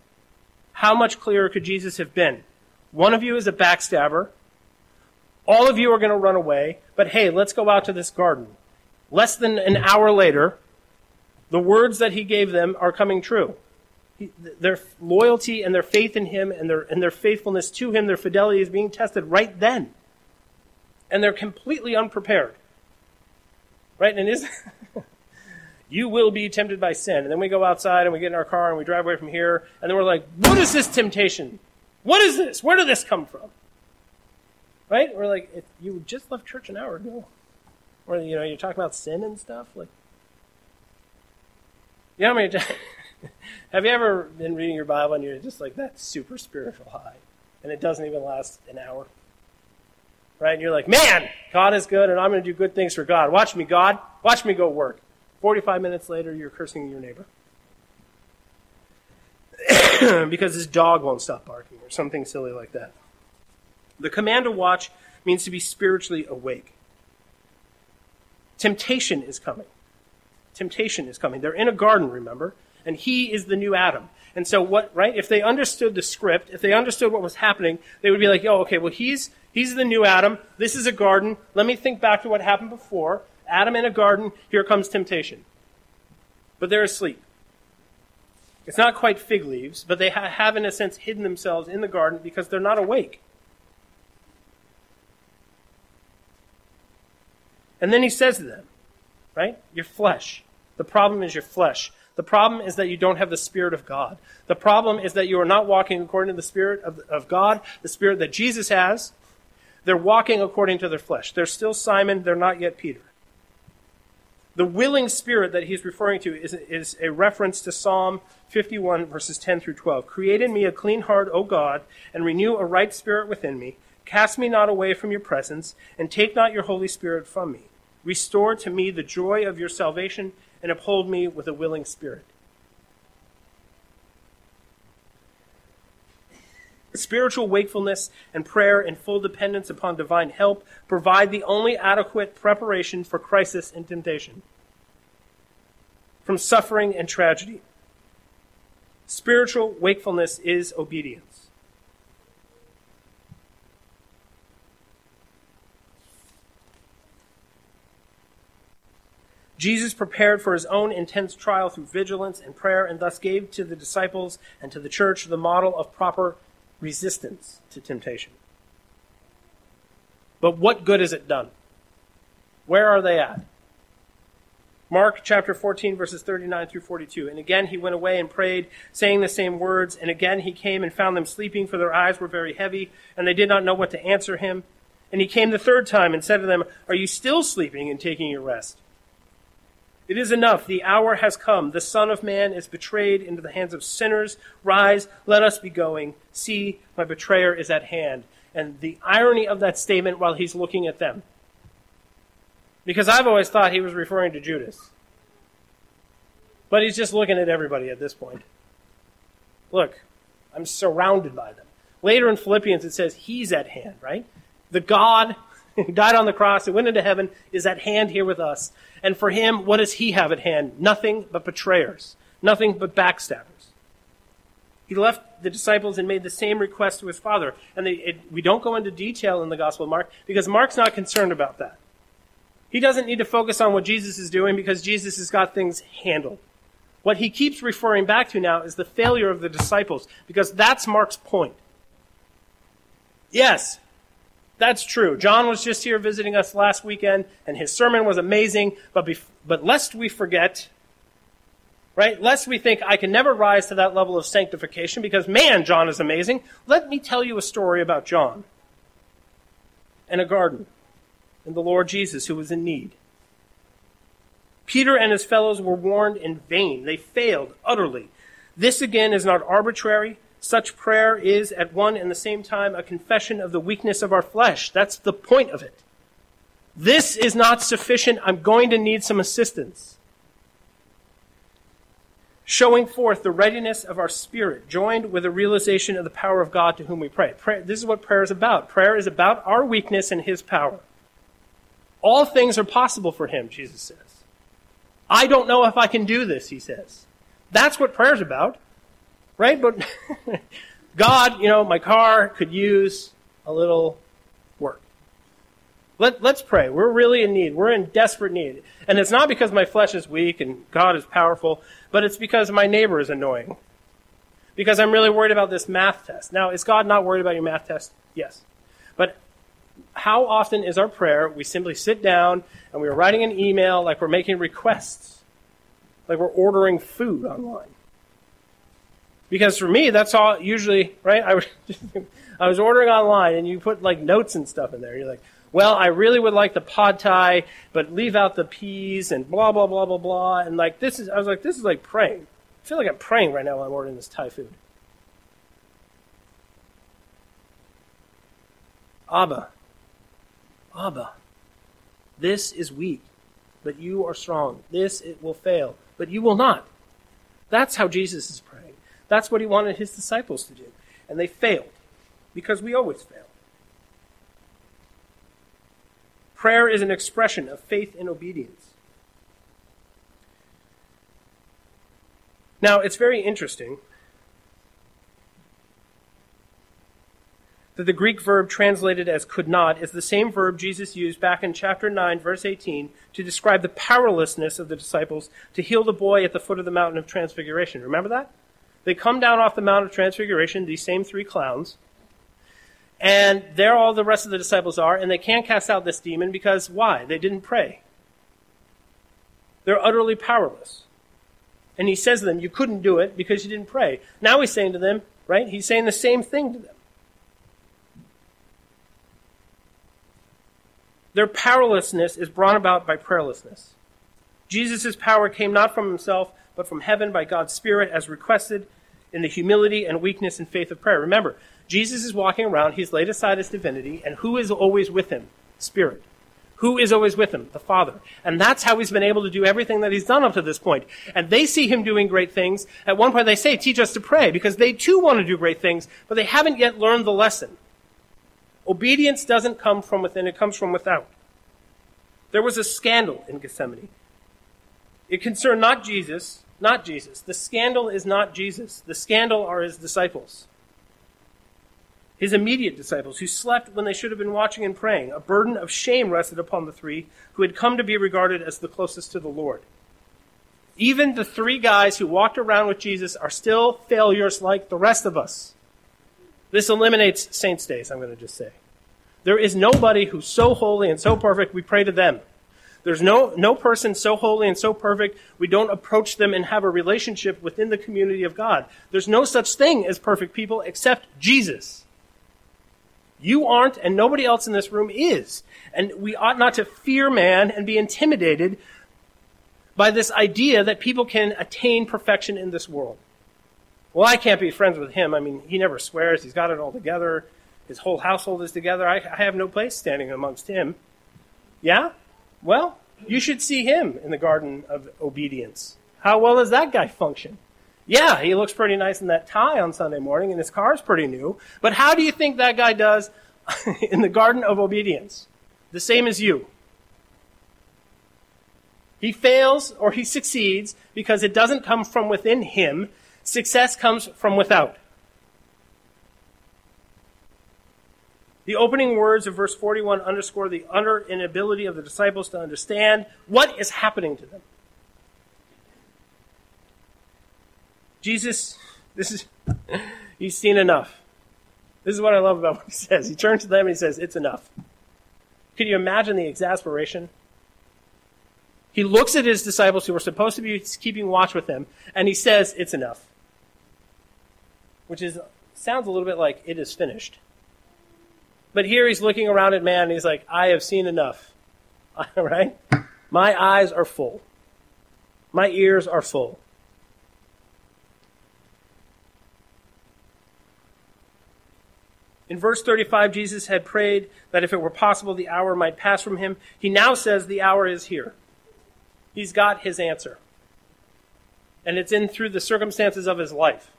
[SPEAKER 1] How much clearer could Jesus have been? One of you is a backstabber. All of you are going to run away, but hey, let's go out to this garden. Less than an hour later, the words that he gave them are coming true. He, their loyalty and their faith in him and their, and their faithfulness to him, their fidelity is being tested right then. And they're completely unprepared. Right? And is you will be tempted by sin. And then we go outside and we get in our car and we drive away from here, and then we're like, what is this temptation? What is this? Where did this come from? Right? We're like, if you just left church an hour ago. Or, you know, you're talking about sin and stuff. Like, you know, I mean, have you ever been reading your Bible and you're just like that super spiritual high, and it doesn't even last an hour? Right? And you're like, man, God is good, and I'm going to do good things for God. Watch me, God. Watch me go work. 45 minutes later, you're cursing your neighbor. because his dog won't stop barking or something silly like that. The command to watch means to be spiritually awake. Temptation is coming. Temptation is coming. They're in a garden, remember? And he is the new Adam. And so what, right? If they understood the script, if they understood what was happening, they would be like, oh, okay, well, he's, he's the new Adam. This is a garden. Let me think back to what happened before. Adam in a garden. Here comes temptation. But they're asleep. It's not quite fig leaves, but they ha- have, in a sense, hidden themselves in the garden because they're not awake. And then he says to them, right? Your flesh. The problem is your flesh. The problem is that you don't have the Spirit of God. The problem is that you are not walking according to the Spirit of, of God, the Spirit that Jesus has. They're walking according to their flesh. They're still Simon, they're not yet Peter. The willing spirit that he's referring to is, is a reference to Psalm 51, verses 10 through 12. Create in me a clean heart, O God, and renew a right spirit within me. Cast me not away from your presence, and take not your Holy Spirit from me. Restore to me the joy of your salvation, and uphold me with a willing spirit. Spiritual wakefulness and prayer in full dependence upon divine help provide the only adequate preparation for crisis and temptation, from suffering and tragedy. Spiritual wakefulness is obedience. Jesus prepared for his own intense trial through vigilance and prayer and thus gave to the disciples and to the church the model of proper resistance to temptation. But what good has it done? Where are they at? Mark chapter 14, verses 39 through 42. And again he went away and prayed, saying the same words. And again he came and found them sleeping, for their eyes were very heavy, and they did not know what to answer him. And he came the third time and said to them, Are you still sleeping and taking your rest? It is enough. The hour has come. The Son of Man is betrayed into the hands of sinners. Rise, let us be going. See, my betrayer is at hand. And the irony of that statement while he's looking at them. Because I've always thought he was referring to Judas. But he's just looking at everybody at this point. Look, I'm surrounded by them. Later in Philippians, it says he's at hand, right? The God who died on the cross and went into heaven is at hand here with us. And for him, what does he have at hand? Nothing but betrayers, nothing but backstabbers. He left the disciples and made the same request to his father. And they, it, we don't go into detail in the Gospel of Mark because Mark's not concerned about that. He doesn't need to focus on what Jesus is doing because Jesus has got things handled. What he keeps referring back to now is the failure of the disciples because that's Mark's point. Yes, that's true. John was just here visiting us last weekend, and his sermon was amazing. But, bef- but lest we forget, right? Lest we think I can never rise to that level of sanctification because, man, John is amazing. Let me tell you a story about John and a garden and the Lord Jesus who was in need. Peter and his fellows were warned in vain. They failed utterly. This again is not arbitrary. Such prayer is at one and the same time a confession of the weakness of our flesh. That's the point of it. This is not sufficient. I'm going to need some assistance. Showing forth the readiness of our spirit, joined with a realization of the power of God to whom we pray. This is what prayer is about. Prayer is about our weakness and His power. All things are possible for Him, Jesus says. I don't know if I can do this, He says. That's what prayer is about right? But God, you know, my car could use a little work. Let, let's pray. We're really in need. We're in desperate need. And it's not because my flesh is weak and God is powerful, but it's because my neighbor is annoying. Because I'm really worried about this math test. Now, is God not worried about your math test? Yes. But how often is our prayer we simply sit down and we're writing an email like we're making requests, like we're ordering food online? Because for me, that's all usually, right? I was, I was ordering online and you put like notes and stuff in there. You're like, well, I really would like the pad thai, but leave out the peas and blah, blah, blah, blah, blah. And like, this is, I was like, this is like praying. I feel like I'm praying right now while I'm ordering this Thai food. Abba, Abba, this is weak, but you are strong. This it will fail, but you will not. That's how Jesus is. That's what he wanted his disciples to do. And they failed, because we always fail. Prayer is an expression of faith and obedience. Now, it's very interesting that the Greek verb translated as could not is the same verb Jesus used back in chapter 9, verse 18, to describe the powerlessness of the disciples to heal the boy at the foot of the mountain of transfiguration. Remember that? They come down off the Mount of Transfiguration, these same three clowns, and there all the rest of the disciples are, and they can't cast out this demon because why? They didn't pray. They're utterly powerless. And he says to them, You couldn't do it because you didn't pray. Now he's saying to them, right? He's saying the same thing to them. Their powerlessness is brought about by prayerlessness. Jesus' power came not from himself, but from heaven by God's Spirit as requested in the humility and weakness and faith of prayer. Remember, Jesus is walking around, he's laid aside his divinity, and who is always with him? Spirit. Who is always with him? The Father. And that's how he's been able to do everything that he's done up to this point. And they see him doing great things. At one point they say, teach us to pray, because they too want to do great things, but they haven't yet learned the lesson. Obedience doesn't come from within, it comes from without. There was a scandal in Gethsemane. It concerned not Jesus, not Jesus. The scandal is not Jesus. The scandal are his disciples. His immediate disciples, who slept when they should have been watching and praying. A burden of shame rested upon the three who had come to be regarded as the closest to the Lord. Even the three guys who walked around with Jesus are still failures like the rest of us. This eliminates saints' days, I'm going to just say. There is nobody who's so holy and so perfect, we pray to them. There's no, no person so holy and so perfect, we don't approach them and have a relationship within the community of God. There's no such thing as perfect people except Jesus. You aren't, and nobody else in this room is. And we ought not to fear man and be intimidated by this idea that people can attain perfection in this world. Well, I can't be friends with him. I mean, he never swears. He's got it all together. His whole household is together. I, I have no place standing amongst him. Yeah? Well, you should see him in the Garden of Obedience. How well does that guy function? Yeah, he looks pretty nice in that tie on Sunday morning, and his car's pretty new. But how do you think that guy does in the Garden of Obedience? The same as you. He fails or he succeeds because it doesn't come from within him. Success comes from without. The opening words of verse 41 underscore the utter inability of the disciples to understand what is happening to them. Jesus, this is, he's seen enough. This is what I love about what he says. He turns to them and he says, It's enough. Can you imagine the exasperation? He looks at his disciples who were supposed to be keeping watch with him, and he says, It's enough. Which is sounds a little bit like it is finished. But here he's looking around at man and he's like, I have seen enough. right? My eyes are full. My ears are full. In verse 35, Jesus had prayed that if it were possible, the hour might pass from him. He now says the hour is here. He's got his answer. And it's in through the circumstances of his life.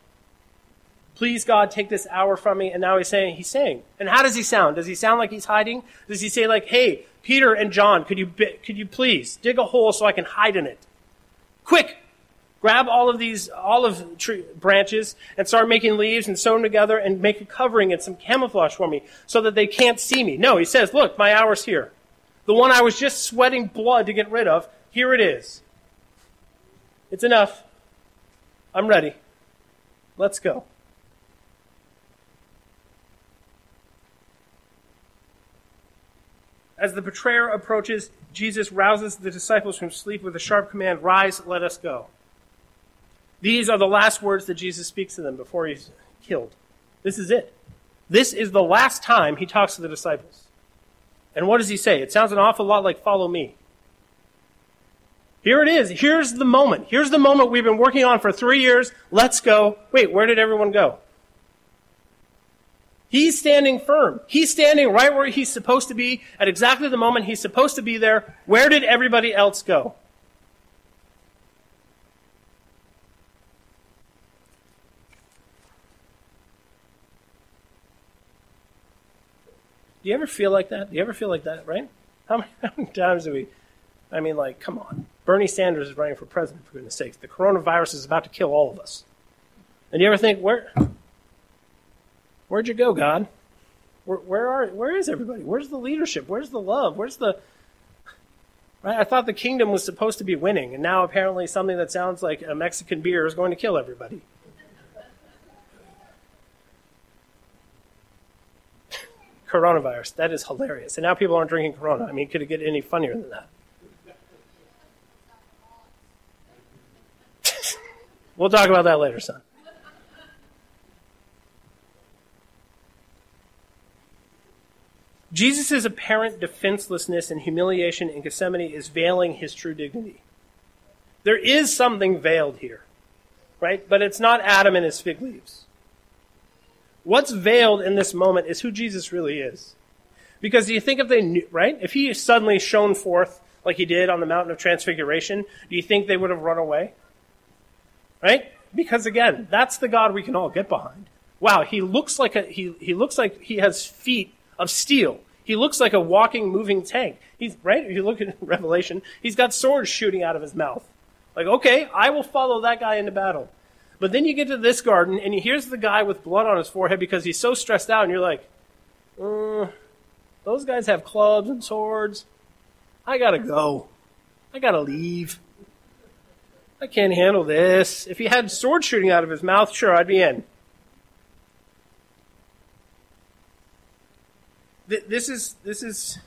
[SPEAKER 1] Please, God, take this hour from me. And now he's saying, he's saying. And how does he sound? Does he sound like he's hiding? Does he say like, hey, Peter and John, could you, could you please dig a hole so I can hide in it? Quick, grab all of these olive tree branches and start making leaves and sew them together and make a covering and some camouflage for me so that they can't see me. No, he says, look, my hour's here. The one I was just sweating blood to get rid of, here it is. It's enough. I'm ready. Let's go. As the betrayer approaches, Jesus rouses the disciples from sleep with a sharp command Rise, let us go. These are the last words that Jesus speaks to them before he's killed. This is it. This is the last time he talks to the disciples. And what does he say? It sounds an awful lot like follow me. Here it is. Here's the moment. Here's the moment we've been working on for three years. Let's go. Wait, where did everyone go? He's standing firm. He's standing right where he's supposed to be at exactly the moment he's supposed to be there. Where did everybody else go? Do you ever feel like that? Do you ever feel like that, right? How many, how many times do we I mean, like, come on. Bernie Sanders is running for president, for goodness sakes. The coronavirus is about to kill all of us. And you ever think, where, where'd you go, God? Where, where are, where is everybody? Where's the leadership? Where's the love? Where's the, right? I thought the kingdom was supposed to be winning, and now apparently something that sounds like a Mexican beer is going to kill everybody. coronavirus. That is hilarious. And now people aren't drinking Corona. I mean, could it get any funnier than that? we'll talk about that later, son. Jesus' apparent defenselessness and humiliation in Gethsemane is veiling his true dignity. There is something veiled here, right? But it's not Adam and his fig leaves. What's veiled in this moment is who Jesus really is. Because do you think if they knew, right? If he suddenly shone forth like he did on the mountain of transfiguration, do you think they would have run away? Right? Because again, that's the God we can all get behind. Wow, he looks like a, he, he looks like he has feet of steel. He looks like a walking, moving tank. He's, right? If you look at Revelation, he's got swords shooting out of his mouth. Like, okay, I will follow that guy into battle. But then you get to this garden, and here's the guy with blood on his forehead because he's so stressed out, and you're like, uh, those guys have clubs and swords. I gotta go. I gotta leave. I can't handle this. If he had sword shooting out of his mouth, sure, I'd be in. This is this is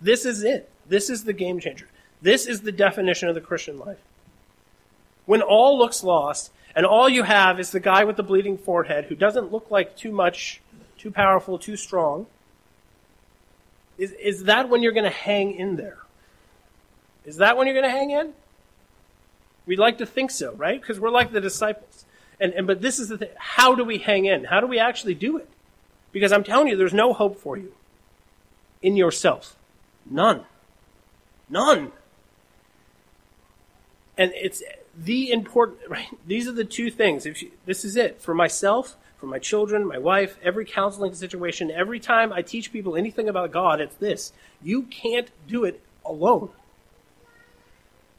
[SPEAKER 1] this is it. This is the game changer. This is the definition of the Christian life. When all looks lost, and all you have is the guy with the bleeding forehead who doesn't look like too much, too powerful, too strong. Is, is that when you're going to hang in there? Is that when you're going to hang in? We'd like to think so, right? Because we're like the disciples. And, and but this is the thing. How do we hang in? How do we actually do it? Because I'm telling you, there's no hope for you in yourself. None. None. And it's the important, right? These are the two things. If you, this is it for myself, for my children, my wife, every counseling situation, every time I teach people anything about God, it's this. You can't do it alone.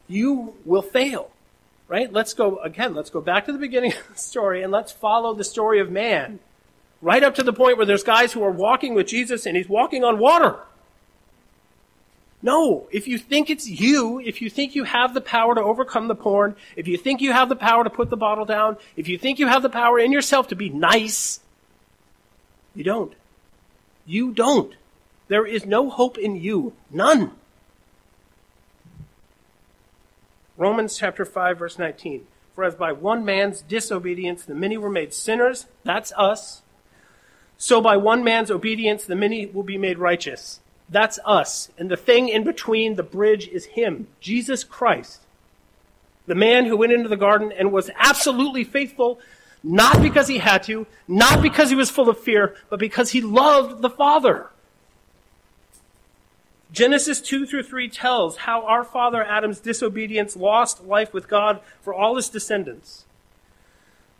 [SPEAKER 1] You will fail, right? Let's go, again, let's go back to the beginning of the story and let's follow the story of man. Right up to the point where there's guys who are walking with Jesus and he's walking on water. No, if you think it's you, if you think you have the power to overcome the porn, if you think you have the power to put the bottle down, if you think you have the power in yourself to be nice, you don't. You don't. There is no hope in you. None. Romans chapter 5 verse 19. For as by one man's disobedience the many were made sinners, that's us. So by one man's obedience the many will be made righteous. That's us. And the thing in between the bridge is Him, Jesus Christ. The man who went into the garden and was absolutely faithful, not because he had to, not because he was full of fear, but because he loved the Father. Genesis 2 through 3 tells how our father Adam's disobedience lost life with God for all his descendants.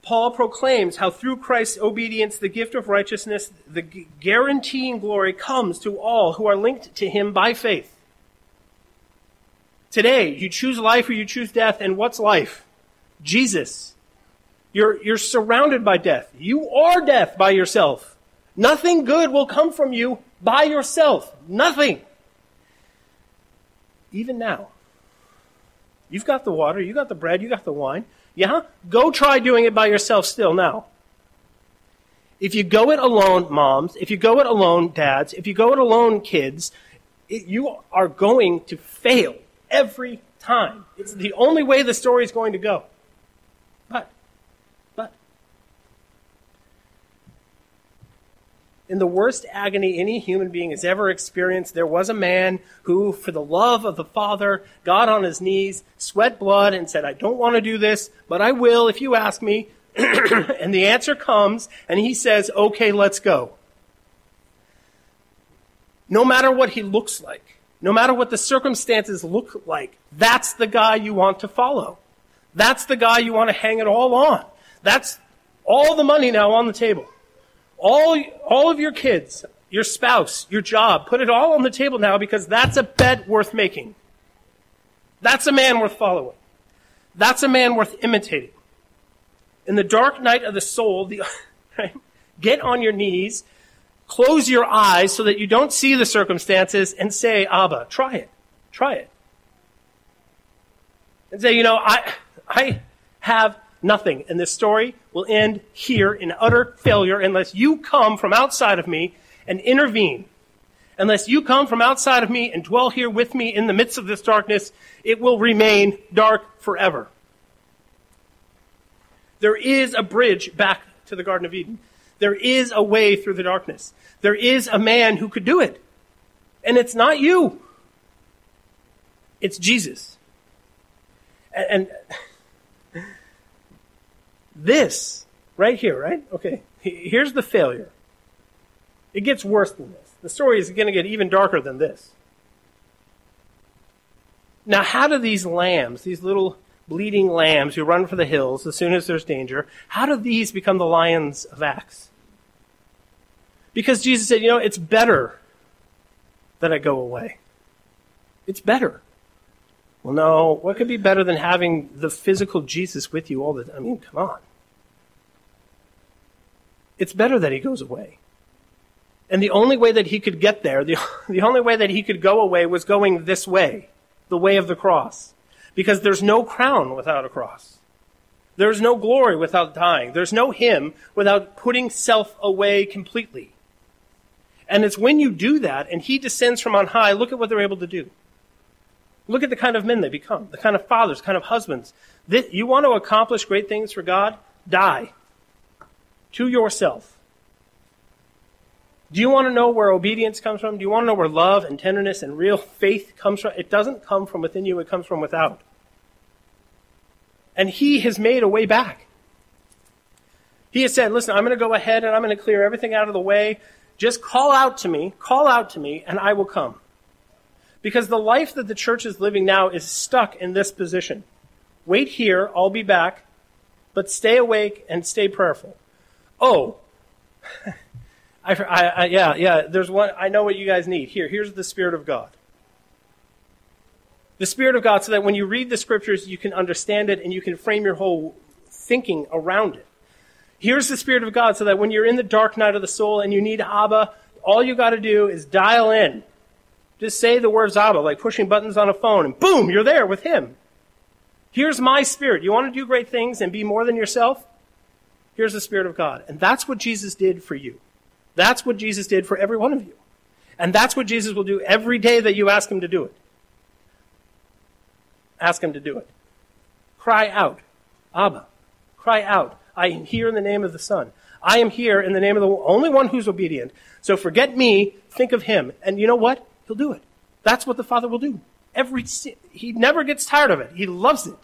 [SPEAKER 1] Paul proclaims how through Christ's obedience, the gift of righteousness, the guaranteeing glory comes to all who are linked to him by faith. Today, you choose life or you choose death, and what's life? Jesus. You're, you're surrounded by death. You are death by yourself. Nothing good will come from you by yourself. Nothing. Even now. You've got the water, you got the bread, you got the wine. Yeah? Go try doing it by yourself still now. If you go it alone, moms, if you go it alone, dads, if you go it alone, kids, it, you are going to fail every time. It's the only way the story is going to go. But in the worst agony any human being has ever experienced, there was a man who, for the love of the Father, got on his knees, sweat blood, and said, I don't want to do this, but I will if you ask me. and the answer comes, and he says, Okay, let's go. No matter what he looks like, no matter what the circumstances look like, that's the guy you want to follow. That's the guy you want to hang it all on. That's all the money now on the table all, all of your kids, your spouse, your job, put it all on the table now because that's a bet worth making. That's a man worth following. That's a man worth imitating. In the dark night of the soul, the, get on your knees, close your eyes so that you don't see the circumstances, and say, Abba, try it. Try it. And say, you know, I, I have nothing, and this story will end here in utter failure unless you come from outside of me and intervene. Unless you come from outside of me and dwell here with me in the midst of this darkness, it will remain dark forever. There is a bridge back to the Garden of Eden. There is a way through the darkness. There is a man who could do it. And it's not you. It's Jesus. And, and this, right here, right? Okay. Here's the failure. It gets worse than this. The story is going to get even darker than this. Now, how do these lambs, these little bleeding lambs who run for the hills as soon as there's danger, how do these become the lions of Acts? Because Jesus said, you know, it's better that I go away. It's better. Well, no, what could be better than having the physical Jesus with you all the time? I mean, come on. It's better that he goes away. And the only way that he could get there, the, the only way that he could go away was going this way, the way of the cross. Because there's no crown without a cross. There's no glory without dying. There's no him without putting self away completely. And it's when you do that and he descends from on high, look at what they're able to do. Look at the kind of men they become, the kind of fathers, kind of husbands. This, you want to accomplish great things for God? Die. To yourself. Do you want to know where obedience comes from? Do you want to know where love and tenderness and real faith comes from? It doesn't come from within you, it comes from without. And He has made a way back. He has said, listen, I'm going to go ahead and I'm going to clear everything out of the way. Just call out to me, call out to me, and I will come. Because the life that the church is living now is stuck in this position. Wait here, I'll be back, but stay awake and stay prayerful. Oh, I, I, I, yeah, yeah. There's one. I know what you guys need. Here, here's the Spirit of God. The Spirit of God, so that when you read the Scriptures, you can understand it and you can frame your whole thinking around it. Here's the Spirit of God, so that when you're in the dark night of the soul and you need Abba, all you got to do is dial in. Just say the words Abba, like pushing buttons on a phone, and boom, you're there with Him. Here's my Spirit. You want to do great things and be more than yourself? Here's the Spirit of God. And that's what Jesus did for you. That's what Jesus did for every one of you. And that's what Jesus will do every day that you ask him to do it. Ask him to do it. Cry out, Abba. Cry out. I am here in the name of the Son. I am here in the name of the only one who's obedient. So forget me, think of him. And you know what? He'll do it. That's what the Father will do. Every he never gets tired of it. He loves it.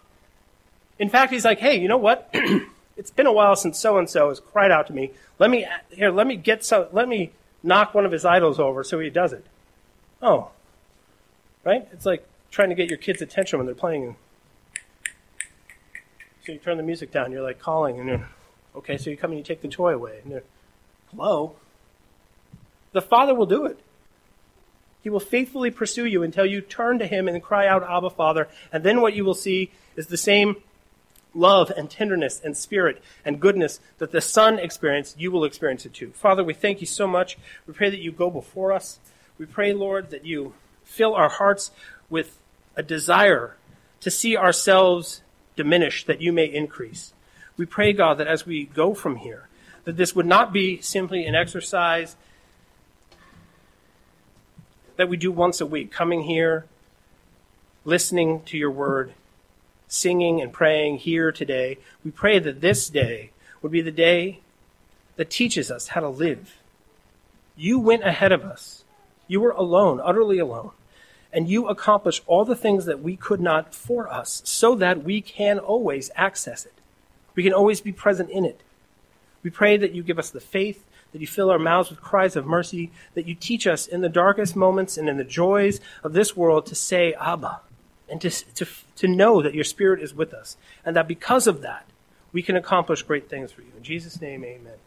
[SPEAKER 1] In fact, he's like, "Hey, you know what? it's been a while since so and so has cried out to me. Let me here, let me get some let me knock one of his idols over so he does it. Oh. Right? It's like trying to get your kids' attention when they're playing. So you turn the music down, you're like calling and you're okay, so you come and you take the toy away and you're hello. The Father will do it. He will faithfully pursue you until you turn to him and cry out, Abba, Father. And then what you will see is the same love and tenderness and spirit and goodness that the Son experienced, you will experience it too. Father, we thank you so much. We pray that you go before us. We pray, Lord, that you fill our hearts with a desire to see ourselves diminish, that you may increase. We pray, God, that as we go from here, that this would not be simply an exercise that we do once a week, coming here, listening to your word, singing and praying here today, we pray that this day would be the day that teaches us how to live. You went ahead of us. You were alone, utterly alone. And you accomplished all the things that we could not for us so that we can always access it. We can always be present in it. We pray that you give us the faith, that you fill our mouths with cries of mercy, that you teach us in the darkest moments and in the joys of this world to say, Abba, and to, to, to know that your Spirit is with us, and that because of that, we can accomplish great things for you. In Jesus' name, amen.